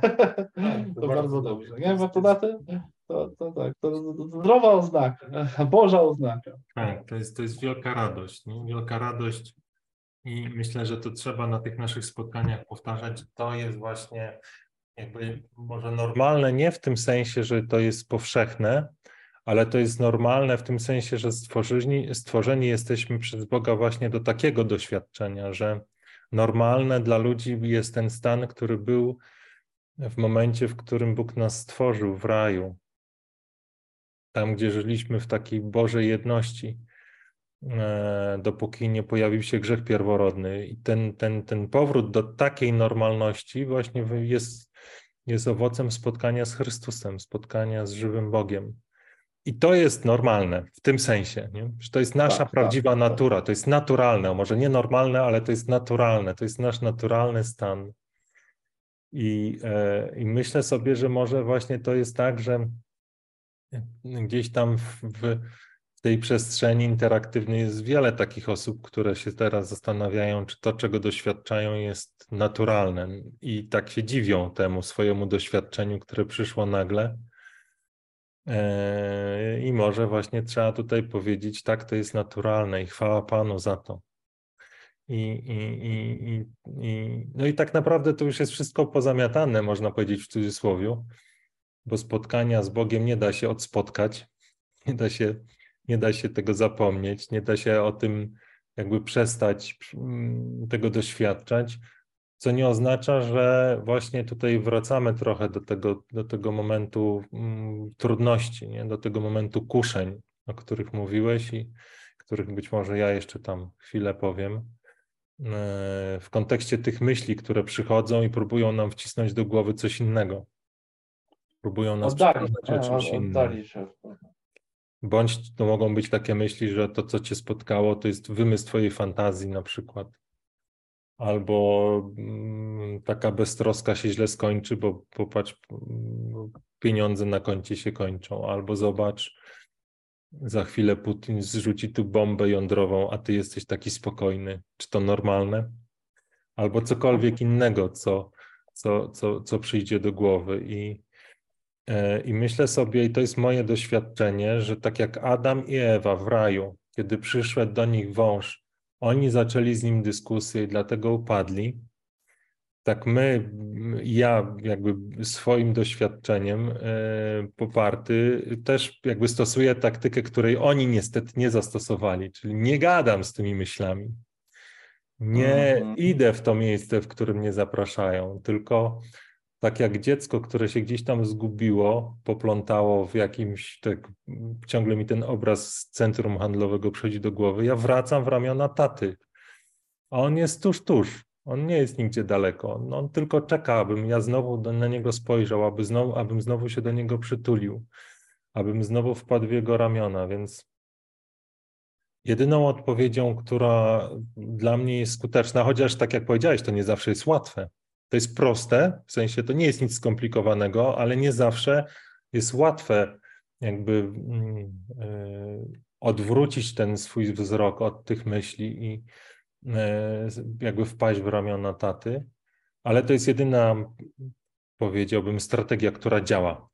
Tak, to, to, bardzo dobrze. dobrze. Nie, bo to na tym, to, to tak, to zdrowa oznaka, *laughs* Boża oznaka. Tak, to jest, to jest wielka radość, nie? wielka radość i myślę, że to trzeba na tych naszych spotkaniach powtarzać, to jest właśnie jakby może normalne, nie w tym sensie, że to jest powszechne, ale to jest normalne w tym sensie, że stworzeni, stworzeni jesteśmy przez Boga właśnie do takiego doświadczenia, że normalne dla ludzi jest ten stan, który był w momencie, w którym Bóg nas stworzył w raju. Tam, gdzie żyliśmy w takiej Bożej jedności. e, dopóki nie pojawił się grzech pierworodny. I ten, ten, ten powrót do takiej normalności właśnie jest, jest owocem spotkania z Chrystusem, spotkania z żywym Bogiem. I to jest normalne w tym sensie, nie? że to jest nasza tak, prawdziwa tak, tak. natura, tak. to jest naturalne, może nie normalne, ale to jest naturalne, to jest nasz naturalny stan. I, e, I myślę sobie, że może właśnie to jest tak, że gdzieś tam w, w tej przestrzeni interaktywnej jest wiele takich osób, które się teraz zastanawiają, czy to, czego doświadczają, jest naturalne i tak się dziwią temu swojemu doświadczeniu, które przyszło nagle. E, I może właśnie trzeba tutaj powiedzieć, tak, to jest naturalne i chwała Panu za to. I, i, i, i, no i tak naprawdę to już jest wszystko pozamiatane, można powiedzieć w cudzysłowie, bo spotkania z Bogiem nie da się odspotkać, *laughs* nie da się, nie da się tego zapomnieć, nie da się o tym jakby przestać mm, tego doświadczać, co nie oznacza, że właśnie tutaj wracamy trochę do tego, do tego momentu mm, trudności, nie? do tego momentu kuszeń, o których mówiłeś i których być może ja jeszcze tam chwilę powiem w kontekście tych myśli, które przychodzą i próbują nam wcisnąć do głowy coś innego. Próbują nas oddali, o czymś innym. Bądź to mogą być takie myśli, że to, co cię spotkało, to jest wymysł twojej fantazji na przykład. Albo mm, taka beztroska się źle skończy, bo popatrz, pieniądze na koncie się kończą. Albo zobacz, za chwilę Putin zrzuci tu bombę jądrową, a ty jesteś taki spokojny. Czy to normalne? Albo cokolwiek innego, co, co, co, co przyjdzie do głowy. I, e, I myślę sobie, i to jest moje doświadczenie, że tak jak Adam i Ewa w raju, kiedy przyszedł do nich wąż, oni zaczęli z nim dyskusję i dlatego upadli tak my, ja jakby swoim doświadczeniem e, poparty też jakby stosuję taktykę, której oni niestety nie zastosowali, czyli nie gadam z tymi myślami. Nie mhm. idę w to miejsce, w którym mnie zapraszają, tylko tak jak dziecko, które się gdzieś tam zgubiło, poplątało w jakimś, tak ciągle mi ten obraz z centrum handlowego przychodzi do głowy, ja wracam w ramiona taty, a on jest tuż, tuż. On nie jest nigdzie daleko. On, on tylko czeka, abym ja znowu do, na niego spojrzał, aby znowu, abym znowu się do niego przytulił, abym znowu wpadł w jego ramiona. Więc jedyną odpowiedzią, która dla mnie jest skuteczna, chociaż tak jak powiedziałeś, to nie zawsze jest łatwe. To jest proste, w sensie to nie jest nic skomplikowanego, ale nie zawsze jest łatwe jakby yy, odwrócić ten swój wzrok od tych myśli i E, jakby wpaść w ramiona taty, ale to jest jedyna, powiedziałbym, strategia, która działa.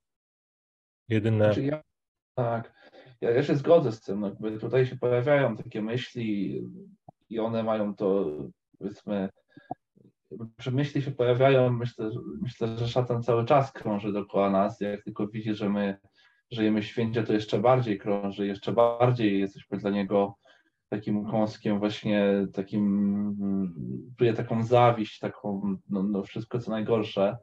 Jedyne. Znaczy ja, tak, ja, się zgodzę z tym. No, jakby tutaj się pojawiają takie myśli i one mają to, powiedzmy, myśli się pojawiają, myślę, myślę, że szatan cały czas krąży dookoła nas. Jak tylko widzi, że my żyjemy święcie, to jeszcze bardziej krąży, jeszcze bardziej jesteśmy dla niego takim kąskiem właśnie takim, czuję taką zawiść, taką, no, no wszystko co najgorsze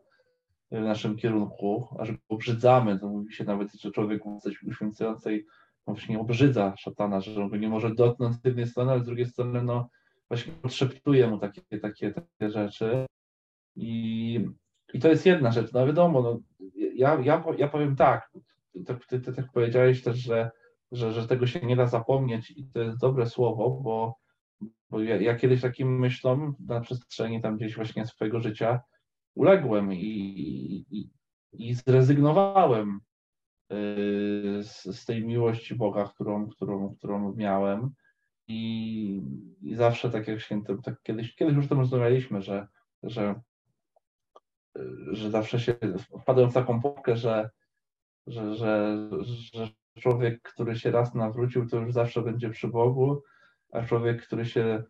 w naszym kierunku, aż go obrzydzamy, to mówi się nawet, że człowiek coś uświęcającej właśnie obrzydza szatana, że on go nie może dotknąć z jednej strony, ale z drugiej strony no właśnie podszeptuje mu takie, takie, takie rzeczy i, i to jest jedna rzecz, no wiadomo, no, ja, ja, ja powiem tak, ty, ty, ty tak powiedziałeś też, że że, że tego się nie da zapomnieć i to jest dobre słowo, bo, bo ja, ja kiedyś takim myślom na przestrzeni tam gdzieś właśnie swojego życia uległem i, i, i zrezygnowałem y, z, z, tej miłości Boga, którą, którą, którą miałem. I, I zawsze tak jak świętym, tak kiedyś, kiedyś już o tym rozmawialiśmy, że, że, że zawsze się wpadłem w taką popkę, że, że, że, że człowiek, który się raz nawrócił, to już zawsze będzie przy Bogu, a człowiek, który się,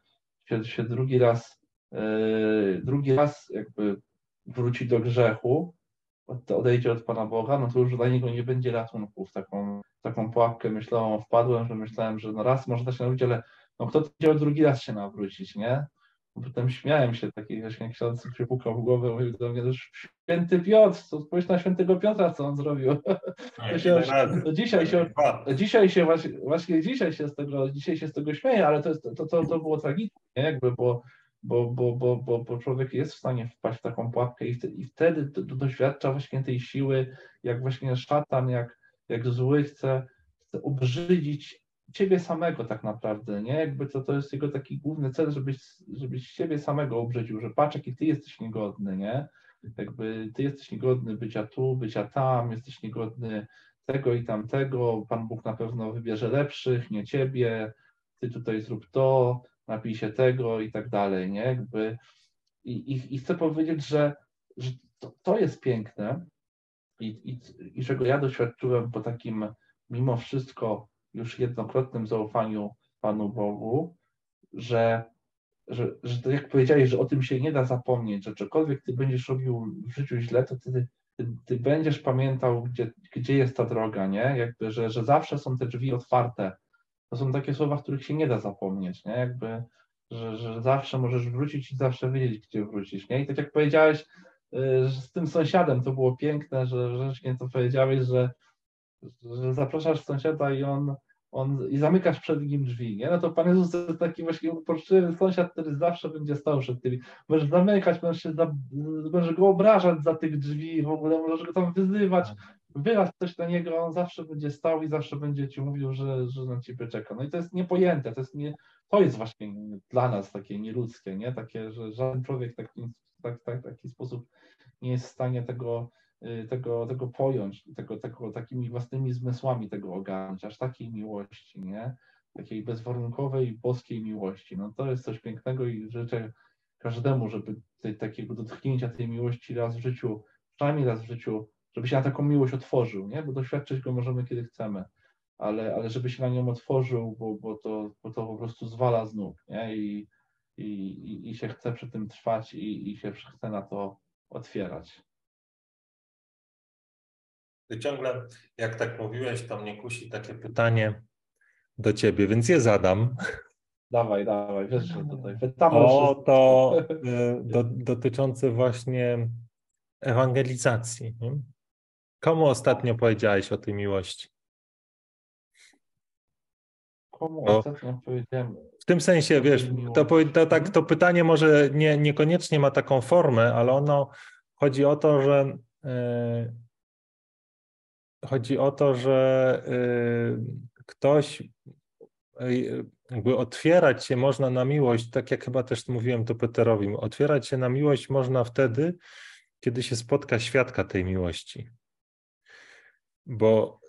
się, się drugi raz, yy, drugi raz jakby wróci do grzechu, odejdzie od Pana Boga, no to już dla niego nie będzie ratunku. W taką, pułapkę myślałam, wpadłem, że myślałem, że no raz może da się nawrócić, ale no kto będzie drugi raz się nawrócić, nie? Potem śmiałem się, taki właśnie ksiądz przypukał w głowę, mówił do mnie, że święty Piotr, to spójrz na świętego Piotra, co on zrobił. *laughs* To się, to dzisiaj się, dzisiaj się właśnie, właśnie dzisiaj się z tego, dzisiaj się z tego śmieję, ale to, jest, to, to, to było tragiczne, nie? jakby, bo, bo, bo, bo, bo, bo człowiek jest w stanie wpaść w taką pułapkę i, wtedy, i wtedy doświadcza właśnie tej siły, jak właśnie szatan, jak, jak zły chce, chce obrzydzić ciebie samego tak naprawdę, nie? Jakby to, to jest jego taki główny cel, żebyś, żebyś siebie samego obrzydził, że patrz, jaki ty jesteś niegodny, nie? Jakby ty jesteś niegodny bycia tu, bycia tam, jesteś niegodny tego i tamtego, Pan Bóg na pewno wybierze lepszych, nie ciebie, ty tutaj zrób to, napij się tego i tak dalej, nie? Jakby i, i, i chcę powiedzieć, że, że to, to jest piękne i, i, i czego ja doświadczyłem po takim mimo wszystko już jednokrotnym zaufaniu Panu Bogu, że, że, że jak powiedziałeś, że o tym się nie da zapomnieć, że cokolwiek ty będziesz robił w życiu źle, to ty, ty, ty będziesz pamiętał, gdzie, gdzie jest ta droga, nie? Jakby, że, że zawsze są te drzwi otwarte. To są takie słowa, których się nie da zapomnieć, nie? Jakby, że, że zawsze możesz wrócić i zawsze wiedzieć, gdzie wrócić, nie? I tak jak powiedziałeś, z tym sąsiadem to było piękne, że rzecznie to powiedziałeś, że że zapraszasz sąsiada i on, on i zamykasz przed nim drzwi, nie? No to Pan Jezus to jest taki właśnie uporczywy sąsiad, który zawsze będzie stał przed tymi. Możesz zamykać, możesz, się za, możesz go obrażać za tych drzwi, w ogóle możesz go tam wyzywać, wylać coś na niego, on zawsze będzie stał i zawsze będzie ci mówił, że, że na ciebie czeka. No i to jest niepojęte, to jest nie, to jest właśnie dla nas takie nieludzkie, nie? Takie, że żaden człowiek taki, tak, tak, taki sposób nie jest w stanie tego Y, tego, tego pojąć, tego, tego takimi własnymi zmysłami tego ogarnąć, aż takiej miłości, nie? Takiej bezwarunkowej, boskiej miłości. No to jest coś pięknego i życzę każdemu, żeby tej, takiego dotknięcia tej miłości raz w życiu, przynajmniej raz w życiu, żeby się na taką miłość otworzył, nie? Bo doświadczyć go możemy kiedy chcemy, ale, ale żeby się na nią otworzył, bo, bo, to, bo to po prostu zwala z nóg, nie? I, i, i się chce przy tym trwać i, i się chce na to otwierać. Ty ciągle, jak tak mówiłeś, to mnie kusi takie pytanie do ciebie, więc je zadam. Dawaj, dawaj, wiesz, że tutaj pytamy o to y, *laughs* do, dotyczące właśnie ewangelizacji. Nie? Komu ostatnio powiedziałeś o tej miłości? Komu o, ostatnio powiedziałem? W tym sensie, wiesz, to, to, tak, to pytanie może nie, niekoniecznie ma taką formę, ale ono chodzi o to, że y, chodzi o to, że y, ktoś y, jakby otwierać się można na miłość, tak jak chyba też mówiłem to Peterowi, otwierać się na miłość można wtedy, kiedy się spotka świadka tej miłości. Bo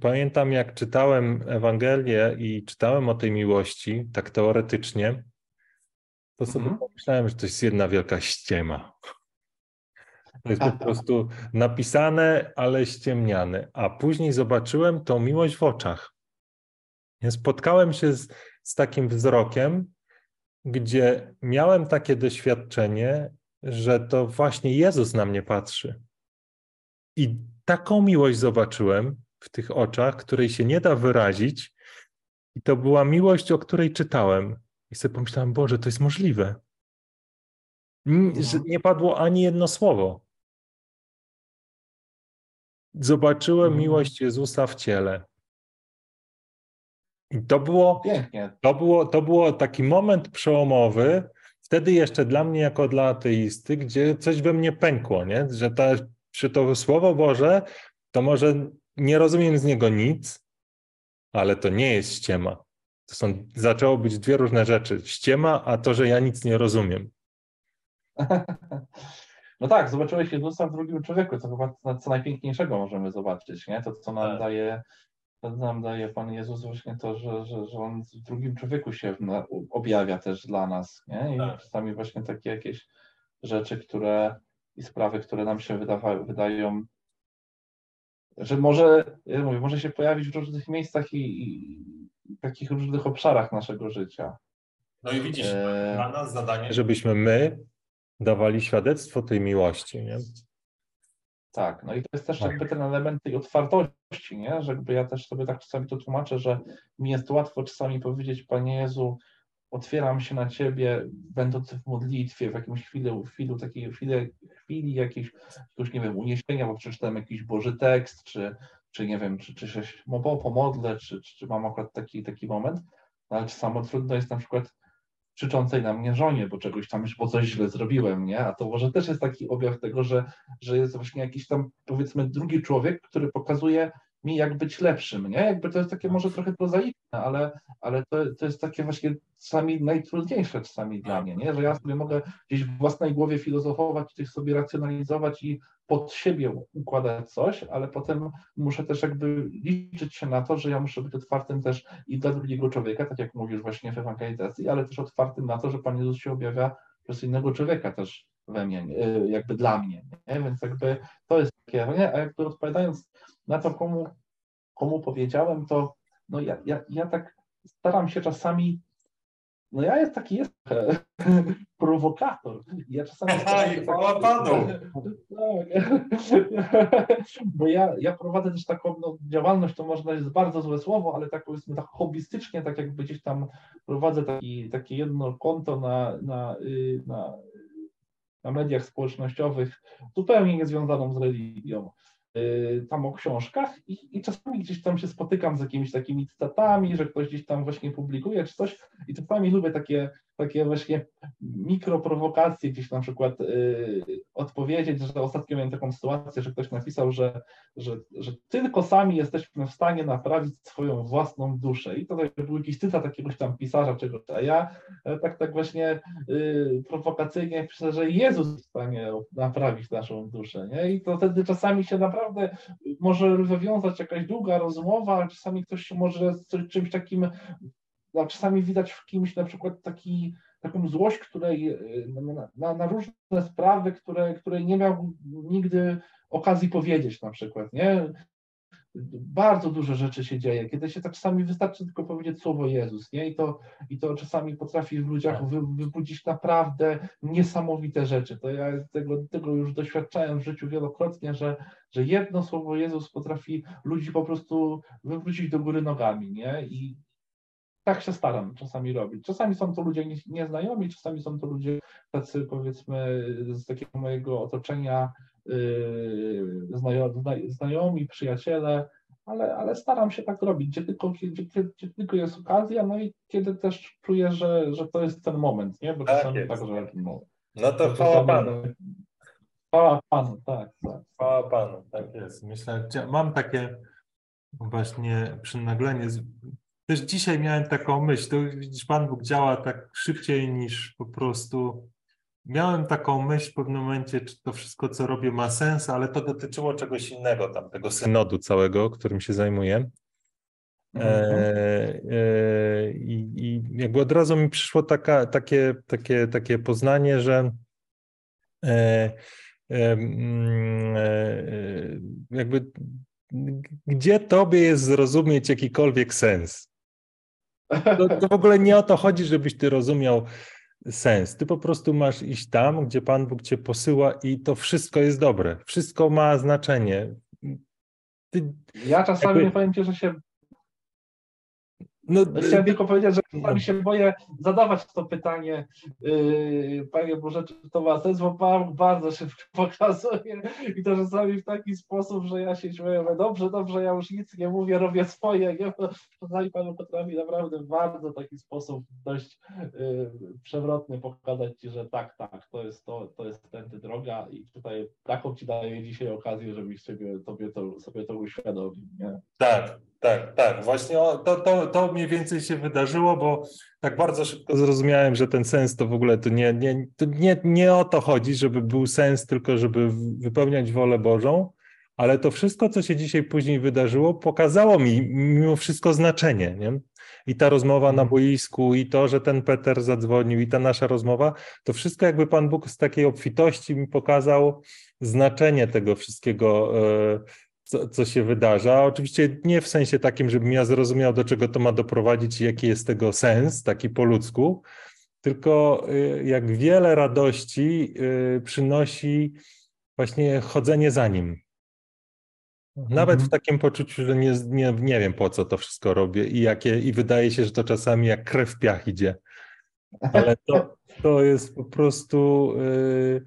pamiętam, jak czytałem Ewangelię i czytałem o tej miłości, tak teoretycznie, to sobie mhm. pomyślałem, że to jest jedna wielka ściema. *laughs* To jest po *laughs* prostu napisane, ale ściemniane. A później zobaczyłem tą miłość w oczach. Spotkałem się z, z takim wzrokiem, gdzie miałem takie doświadczenie, że to właśnie Jezus na mnie patrzy. I taką miłość zobaczyłem w tych oczach, której się nie da wyrazić. I to była miłość, o której czytałem. I sobie pomyślałem, Boże, to jest możliwe. No. Nie padło ani jedno słowo zobaczyłem mhm. miłość Jezusa w ciele. I to było, to było, to było taki moment przełomowy, wtedy jeszcze dla mnie jako dla ateisty, gdzie coś we mnie pękło, nie? Że, ta, że to Słowo Boże, to może nie rozumiem z niego nic, ale to nie jest ściema. To są, zaczęło być dwie różne rzeczy. Ściema, a to, że ja nic nie rozumiem. *laughs* No tak, zobaczyłeś Jezusa w drugim człowieku, co chyba co najpiękniejszego możemy zobaczyć, nie? To, co nam tak. daje, to nam daje Pan Jezus właśnie to, że, że, że On w drugim człowieku się objawia też dla nas, nie? I tak. czasami właśnie takie jakieś rzeczy, które i sprawy, które nam się wydawa, wydają, że może, ja mówię, może się pojawić w różnych miejscach i, i takich różnych obszarach naszego życia. No i widzisz, e... dla nas zadanie, żebyśmy my dawali świadectwo tej miłości, nie? Tak, no i to jest też tak. jakby ten element tej otwartości, nie? Że jakby ja też sobie tak czasami to tłumaczę, że mi jest łatwo czasami powiedzieć, Panie Jezu, otwieram się na Ciebie, będąc w modlitwie, w jakimś chwili, chwili, takiej chwili, chwili jakiejś, jakiegoś, nie wiem, uniesienia, bo przeczytałem jakiś Boży tekst, czy, czy nie wiem, czy, czy się pomodlę, czy, czy, czy mam akurat taki, taki moment, no, ale samo trudno jest na przykład krzyczącej na mnie żonie, bo czegoś tam już, bo coś źle zrobiłem, nie? A to może też jest taki objaw tego, że, że jest właśnie jakiś tam, powiedzmy, drugi człowiek, który pokazuje mi, jak być lepszym, nie? Jakby to jest takie może trochę prozaiczne, ale, ale to, to jest takie właśnie czasami najtrudniejsze czasami dla mnie, nie? Że ja sobie mogę gdzieś w własnej głowie filozofować, coś sobie racjonalizować i pod siebie układać coś, ale potem muszę też jakby liczyć się na to, że ja muszę być otwartym też i dla drugiego człowieka, tak jak mówisz właśnie w ewangelizacji, ale też otwartym na to, że Pan Jezus się objawia przez innego człowieka też we mnie, jakby dla mnie, nie? Więc jakby to jest takie, nie? a jakby odpowiadając na to, komu, komu powiedziałem, to no ja, ja, ja tak staram się czasami, no ja jest taki jest *laughs* prowokator. Ja czasami *laughs* Aha, i chwała Panu. Tak. *laughs* Bo ja, ja prowadzę też taką no, działalność, to można jest bardzo złe słowo, ale tak powiedzmy tak hobbystycznie, tak jakby gdzieś tam prowadzę taki, takie jedno konto na, na, y, na, na mediach społecznościowych, zupełnie niezwiązaną z religią. Y, tam o książkach i, i, czasami gdzieś tam się spotykam z jakimiś takimi cytatami, że ktoś gdzieś tam właśnie publikuje czy coś i czasami lubię takie takie właśnie mikroprowokacje gdzieś na przykład y, odpowiedzieć, że ostatnio miałem taką sytuację, że ktoś napisał, że, że, że tylko sami jesteśmy w stanie naprawić swoją własną duszę. I to był jakiś cytat jakiegoś tam pisarza czegoś, a ja e, tak tak właśnie y, prowokacyjnie piszę, że Jezus jest w stanie naprawić naszą duszę. Nie? I to wtedy czasami się naprawdę może wywiązać jakaś długa rozmowa, czasami ktoś się może z czymś takim a czasami widać w kimś na przykład taki, taką złość, której e, na, na, na, różne sprawy, które, której nie miał nigdy okazji powiedzieć na przykład, nie? Bardzo dużo rzeczy się dzieje, kiedy się tak czasami wystarczy tylko powiedzieć słowo Jezus, nie? I to, i to czasami potrafi w ludziach tak. wy, wybudzić naprawdę niesamowite rzeczy. To ja tego, tego już doświadczałem w życiu wielokrotnie, że, że jedno słowo Jezus potrafi ludzi po prostu wywrócić do góry nogami, nie? I, tak się staram czasami robić. Czasami są to ludzie nieznajomi, czasami są to ludzie tacy powiedzmy z takiego mojego otoczenia yy, znajomi, przyjaciele, ale, ale staram się tak robić, gdzie tylko, gdzie, gdzie, tylko jest okazja, no i kiedy też czuję, że, że to jest ten moment, nie? Bo tak czasami jest. tak, że no, no to chwała Panu. Chwała Panu, tak, tak. Chwała Panu, tak jest. Myślę, mam takie właśnie przynaglenie też dzisiaj miałem taką myśl, to widzisz, Pan Bóg działa tak szybciej niż po prostu. Miałem taką myśl w pewnym momencie, czy to wszystko, co robię, ma sens, ale to dotyczyło czegoś innego, tam tego synodu całego, którym się zajmuję. E, e, i, I jakby od razu mi przyszło taka, takie, takie, takie poznanie, że e, mm, e, jakby gdzie tobie jest zrozumieć jakikolwiek sens? To, to w ogóle nie o to chodzi, żebyś ty rozumiał sens. Ty po prostu masz iść tam, gdzie Pan Bóg cię posyła i to wszystko jest dobre. Wszystko ma znaczenie. Ty, ja czasami jakby... powiem ci, że się no, Chciałem tylko powiedzieć, że czasami się boję zadawać to pytanie, yy, Panie Boże, czy to ma sens, bo Pan bardzo szybko *laughs* pokazuje i to czasami w taki sposób, że ja się śmieję, dobrze, dobrze, ja już nic nie mówię, robię swoje, nie? czasami Pan potrafi naprawdę w bardzo taki sposób dość yy, przewrotny pokazać Ci, że tak, tak, to jest to, to jest tędy droga i tutaj taką Ci daję dzisiaj okazję, żebyś sobie, tobie to, sobie to uświadomił, nie? Tak, tak, tak. Właśnie to, to, to mniej więcej się wydarzyło, bo tak bardzo szybko zrozumiałem, że ten sens to w ogóle to nie, nie, to nie, nie o to chodzi, żeby był sens, tylko żeby wypełniać wolę Bożą, ale to wszystko, co się dzisiaj później wydarzyło, pokazało mi mimo wszystko znaczenie. Nie? I ta rozmowa na mhm. boisku, i to, że ten Peter zadzwonił, i ta nasza rozmowa, to wszystko jakby Pan Bóg z takiej obfitości mi pokazał znaczenie tego wszystkiego. Yy, co, co się wydarza. Oczywiście nie w sensie takim, żebym ja zrozumiał, do czego to ma doprowadzić i jaki jest tego sens, taki po ludzku, tylko y, jak wiele radości y, przynosi właśnie chodzenie za nim. Nawet mhm. w takim poczuciu, że nie, nie, nie wiem po co to wszystko robię i jakie, i wydaje się, że to czasami jak krew w piach idzie. ale to, to jest po prostu, yy,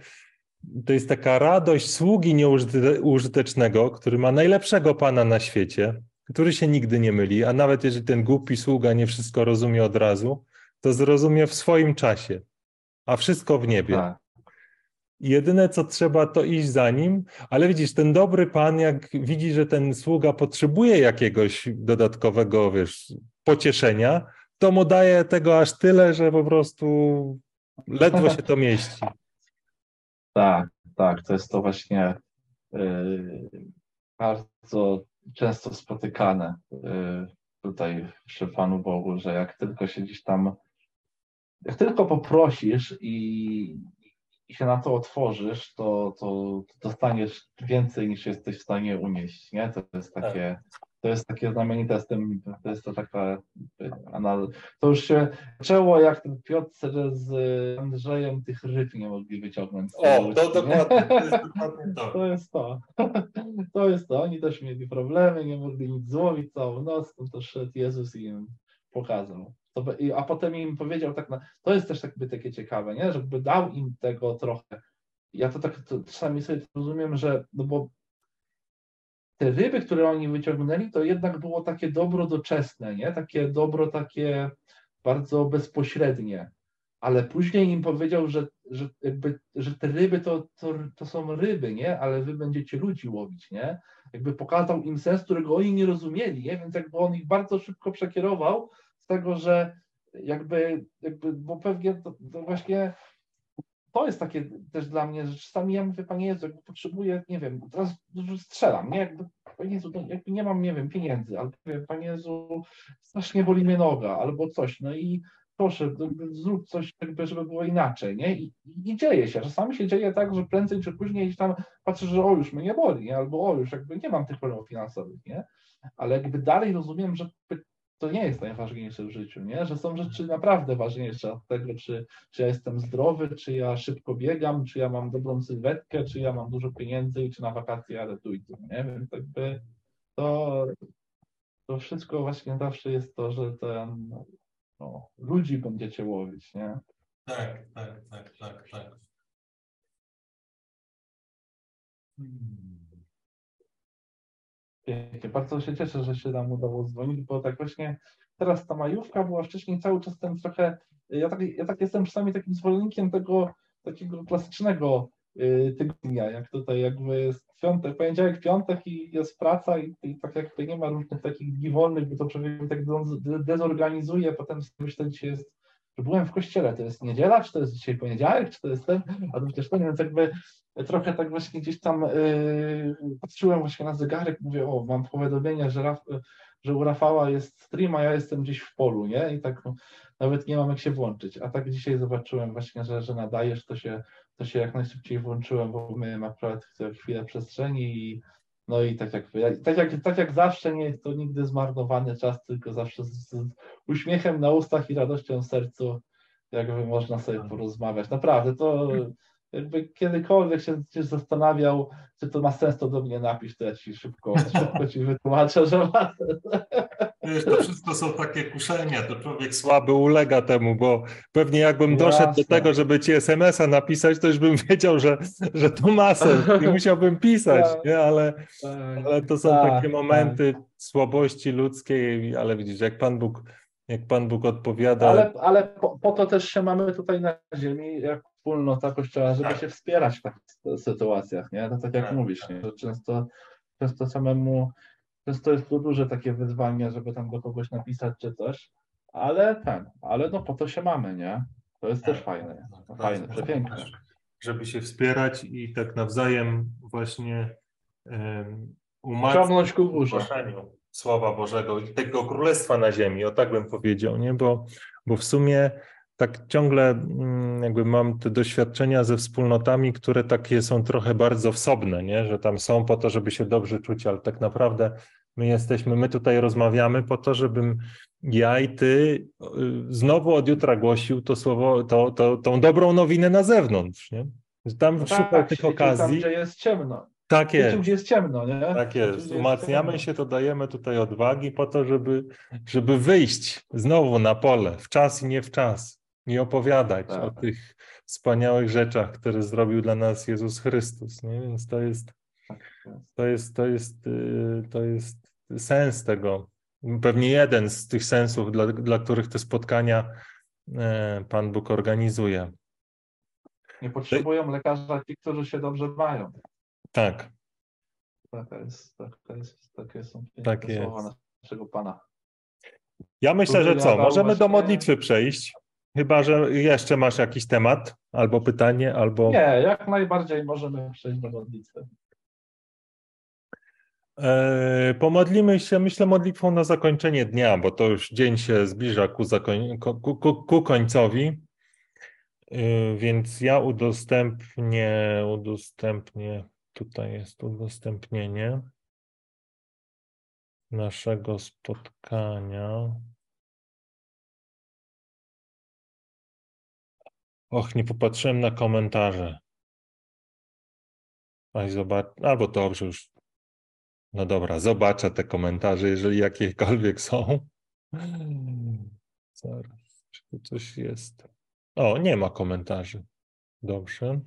to jest taka radość sługi nieużytecznego, który ma najlepszego pana na świecie, który się nigdy nie myli, a nawet jeżeli ten głupi sługa nie wszystko rozumie od razu, to zrozumie w swoim czasie, a wszystko w niebie. Tak. Jedyne, co trzeba, to iść za nim, ale widzisz, ten dobry pan, jak widzi, że ten sługa potrzebuje jakiegoś dodatkowego, wiesz, pocieszenia, to mu daje tego aż tyle, że po prostu ledwo się to mieści. Tak, tak, to jest to właśnie yy, bardzo często spotykane yy, tutaj przy Panu Bogu, że jak tylko się gdzieś tam, jak tylko poprosisz i, i się na to otworzysz, to, to dostaniesz więcej niż jesteś w stanie unieść, nie? To jest takie, to jest takie znamienite z tym, to jest to taka to już się zaczęło jak ten Piotr z Andrzejem tych ryb nie mogli wyciągnąć. O, to dokładnie, to jest *laughs* dokładnie to. To jest to. *laughs* To jest to. Oni też mieli problemy, nie mogli nic złowić całą noc, no to szedł Jezus i im pokazał. A potem im powiedział tak, na, to jest też jakby takie ciekawe, nie? żeby dał im tego trochę. Ja to tak to czasami sobie rozumiem, że no bo te ryby, które oni wyciągnęli, to jednak było takie dobro doczesne, nie? Takie dobro takie bardzo bezpośrednie. Ale później im powiedział, że, że, jakby, że te ryby to, to, to są ryby, nie? Ale wy będziecie ludzi łowić, nie? Jakby pokazał im sens, którego oni nie rozumieli, nie? Więc jakby on ich bardzo szybko przekierował z tego, że jakby, jakby bo pewnie to, to właśnie to jest takie też dla mnie, że czasami ja mówię, Panie Jezu, jakby potrzebuję, nie wiem, teraz strzelam, nie? Jakby, Panie Jezu, jakby nie mam, nie wiem, pieniędzy, albo Panie Jezu, strasznie boli mnie noga, albo coś, no i proszę, zrób coś, jakby, żeby było inaczej, nie? I, I, dzieje się. Czasami się dzieje tak, że prędzej czy później tam patrzę, że o, już mnie boli, nie? albo o, już jakby nie mam tych problemów finansowych, nie? Ale jakby dalej rozumiem, że to nie jest najważniejsze w życiu, nie? że są rzeczy naprawdę ważniejsze od tego, czy, czy ja jestem zdrowy, czy ja szybko biegam, czy ja mam dobrą sylwetkę, czy ja mam dużo pieniędzy i czy na wakacje jadę tu i tu, nie? Więc jakby to, to wszystko właśnie zawsze jest to, że ten, no, ludzi będziecie łowić, nie? Tak, tak, tak, tak, tak. Hmm. Bardzo się cieszę, że się nam udało dzwonić, bo tak właśnie teraz ta majówka była wcześniej cały czas ten trochę. Ja tak, ja tak jestem czasami takim zwolennikiem tego takiego klasycznego y, tygodnia, jak tutaj jakby jest piątek, poniedziałek, piątek i jest praca i, i tak jakby nie ma różnych takich dni wolnych, bo to człowiek tak dezorganizuje, potem myślę, dzisiaj jest byłem w kościele, to jest niedziela, czy to jest dzisiaj poniedziałek, czy to jest ten, a to przecież ten, więc jakby trochę tak właśnie gdzieś tam yy, patrzyłem właśnie na zegarek, mówię, o, mam powiadomienie, że, Raf, że u Rafała jest stream, a ja jestem gdzieś w polu, nie? I tak no, nawet nie mam jak się włączyć. A tak dzisiaj zobaczyłem właśnie, że, że nadajesz, to się, to się jak najszybciej włączyłem, bo miałem akurat chwilę przestrzeni i no i tak jak, tak jak, tak jak zawsze nie jest to nigdy zmarnowany czas, tylko zawsze z, z uśmiechem na ustach i radością w sercu, jakby można sobie porozmawiać. Naprawdę, to jakby kiedykolwiek się, się zastanawiał, czy to ma sens, to do mnie napisz, to ja ci szybko, szybko ci wytłumaczę, że ma Wiesz, to wszystko są takie kuszenia, to człowiek słaby ulega temu, bo pewnie jakbym doszedł Jasne. do tego, żeby ci SMS-a napisać, to już bym *laughs* wiedział, że, że to ma sens i *laughs* musiałbym pisać, tak. nie? Ale, tak. ale to są tak, takie momenty tak. słabości ludzkiej, ale widzisz, jak Pan Bóg jak Pan Bóg odpowiada. Ale, ale po, po, to też się mamy tutaj na ziemi, jak wspólnota Kościoła, żeby się wspierać w takich sytuacjach, nie? No tak jak mówisz, nie? że często, często samemu, często jest to duże takie wyzwanie, żeby tam do kogoś napisać czy coś, ale ten, ale no po to się mamy, nie? To jest też tak, fajne, tak, fajne, przepiękne. Żeby się wspierać i tak nawzajem właśnie um, umacniać ku górze. Bożego i tego Królestwa na ziemi, o tak bym powiedział, nie? Bo, bo w sumie tak ciągle mm, jakby mam te doświadczenia ze wspólnotami, które takie są trochę bardzo wsobne, nie? że tam są po to, żeby się dobrze czuć, ale tak naprawdę my jesteśmy, my tutaj rozmawiamy po to, żebym ja i ty y, znowu od jutra głosił to słowo, to, to, tą dobrą nowinę na zewnątrz, nie? Tam no szukał tak, tych okazji. Tam, gdzie jest ciemno. Tak jest. Gdzie jest ciemno, nie? Tak jest. Umacniamy się, to dajemy tutaj odwagi po to, żeby, żeby wyjść znowu na pole, w czas i nie w czas. I opowiadać tak. o tych wspaniałych rzeczach, które zrobił dla nas Jezus Chrystus. Nie? Więc to jest, to jest, to jest, y, to jest sens tego. Pewnie jeden z tych sensów, dla, dla których te spotkania e, Pan Bóg organizuje. Nie potrzebują lekarza ci, którzy się dobrze mają. Tak. Taka jest, taka jest, takie są tak słowa naszego Pana. Ja myślę, że co? Możemy do modlitwy przejść. Chyba, że jeszcze masz jakiś temat, albo pytanie, albo. Nie, jak najbardziej możemy przejść do modlitwy. E, pomodlimy się, myślę, modlitwą na zakończenie dnia, bo to już dzień się zbliża ku, zakoń... ku, ku, ku końcowi. E, więc ja udostępnię, udostępnię, tutaj jest udostępnienie naszego spotkania. Och, nie popatrzyłem na komentarze. Aj, zobacz, albo dobrze już. No dobra, zobaczę te komentarze, jeżeli jakiekolwiek są. Zaraz, czy tu coś jest? O, nie ma komentarzy. Dobrze.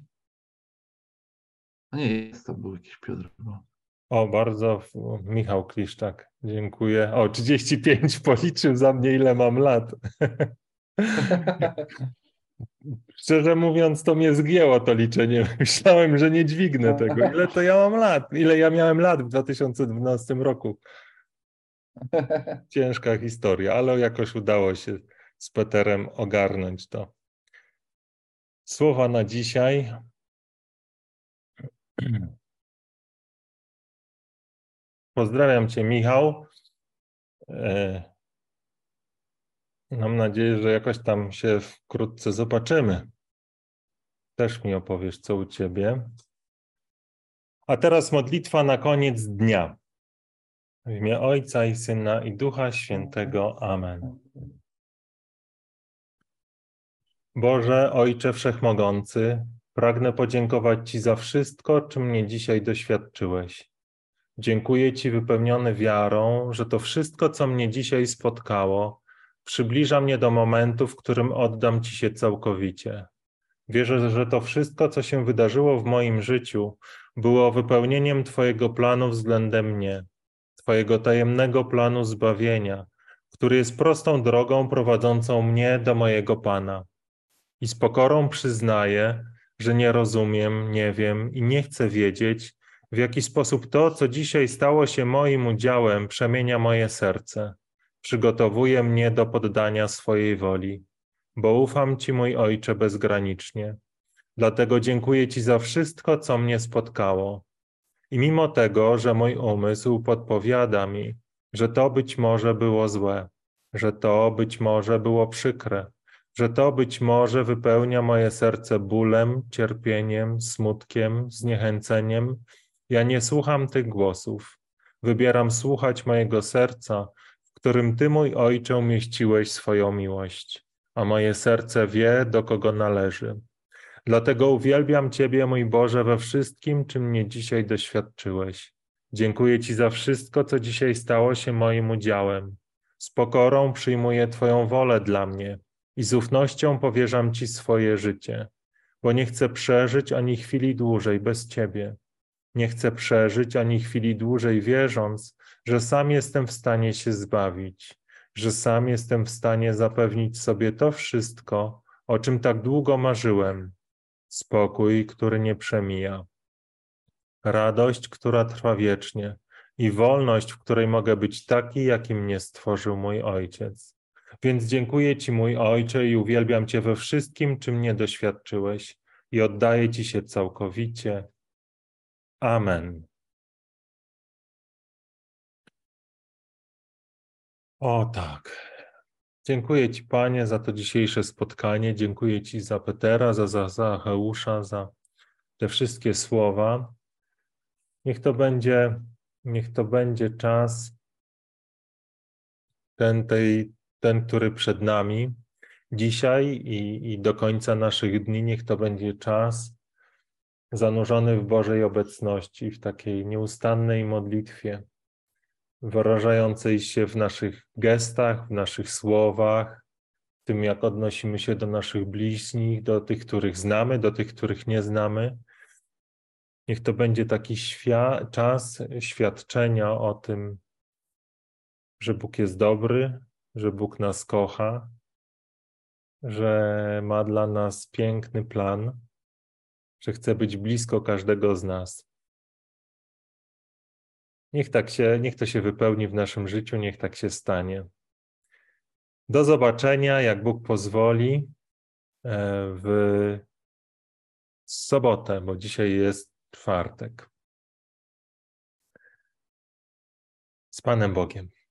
A nie jest, to był jakiś Piotr. No. O, bardzo. Michał Kliszczak, dziękuję. O, 35 policzył za mnie, ile mam lat. *laughs* Szczerze mówiąc, to mnie zgięło to liczenie. *laughs* Myślałem, że nie dźwignę tego. Ile to ja mam lat? Ile ja miałem lat w 2012 roku? *laughs* Ciężka historia, ale jakoś udało się z Peterem ogarnąć to. Słowa na dzisiaj. *clears throat* Pozdrawiam Cię, Michał. Mam nadzieję, że jakoś tam się wkrótce zobaczymy. Też mi opowiesz, co u ciebie. A teraz modlitwa na koniec dnia. W imię Ojca i Syna i Ducha Świętego. Amen. Boże, Ojcze Wszechmogący, pragnę podziękować Ci za wszystko, czym mnie dzisiaj doświadczyłeś. Dziękuję Ci wypełniony wiarą, że to wszystko, co mnie dzisiaj spotkało, Przybliża mnie do momentu, w którym oddam Ci się całkowicie. Wierzę, że to wszystko, co się wydarzyło w moim życiu, było wypełnieniem Twojego planu względem mnie, Twojego tajemnego planu zbawienia, który jest prostą drogą prowadzącą mnie do mojego Pana. I z pokorą przyznaję, że nie rozumiem, nie wiem i nie chcę wiedzieć, w jaki sposób to, co dzisiaj stało się moim udziałem, przemienia moje serce przygotowuje mnie do poddania swojej woli, bo ufam Ci, mój Ojcze, bezgranicznie. Dlatego dziękuję Ci za wszystko, co mnie spotkało. I mimo tego, że mój umysł podpowiada mi, że to być może było złe, że to być może było przykre, że to być może wypełnia moje serce bólem, cierpieniem, smutkiem, zniechęceniem, ja nie słucham tych głosów. Wybieram słuchać mojego serca, którym Ty, mój Ojcze, umieściłeś swoją miłość, a moje serce wie, do kogo należy. Dlatego uwielbiam Ciebie, mój Boże, we wszystkim, czym mnie dzisiaj doświadczyłeś. Dziękuję Ci za wszystko, co dzisiaj stało się moim udziałem. Z pokorą przyjmuję Twoją wolę dla mnie i z ufnością powierzam Ci swoje życie, bo nie chcę przeżyć ani chwili dłużej bez Ciebie. Nie chcę przeżyć ani chwili dłużej wierząc, że sam jestem w stanie się zbawić, że sam jestem w stanie zapewnić sobie to wszystko, o czym tak długo marzyłem. Spokój, który nie przemija. Radość, która trwa wiecznie i wolność, w której mogę być taki, jaki mnie stworzył mój Ojciec. Więc dziękuję Ci, mój Ojcze, i uwielbiam Cię we wszystkim, czym mnie doświadczyłeś, i oddaję Ci się całkowicie. Amen. O tak. Dziękuję Ci, Panie, za to dzisiejsze spotkanie. Dziękuję Ci za Petera, za, za Zacheusza, za te wszystkie słowa. Niech to będzie, niech to będzie czas, ten, tej, ten, który przed nami dzisiaj i, i do końca naszych dni, niech to będzie czas zanurzony w Bożej obecności, w takiej nieustannej modlitwie wyrażającej się w naszych gestach, w naszych słowach, tym, jak odnosimy się do naszych bliźnich, do tych, których znamy, do tych, których nie znamy. Niech to będzie taki czas świadczenia o tym, że Bóg jest dobry, że Bóg nas kocha, że ma dla nas piękny plan, że chce być blisko każdego z nas. Niech tak się, niech to się wypełni w naszym życiu, niech tak się stanie. Do zobaczenia, jak Bóg pozwoli, e, w sobotę, bo dzisiaj jest czwartek. Z Panem Bogiem.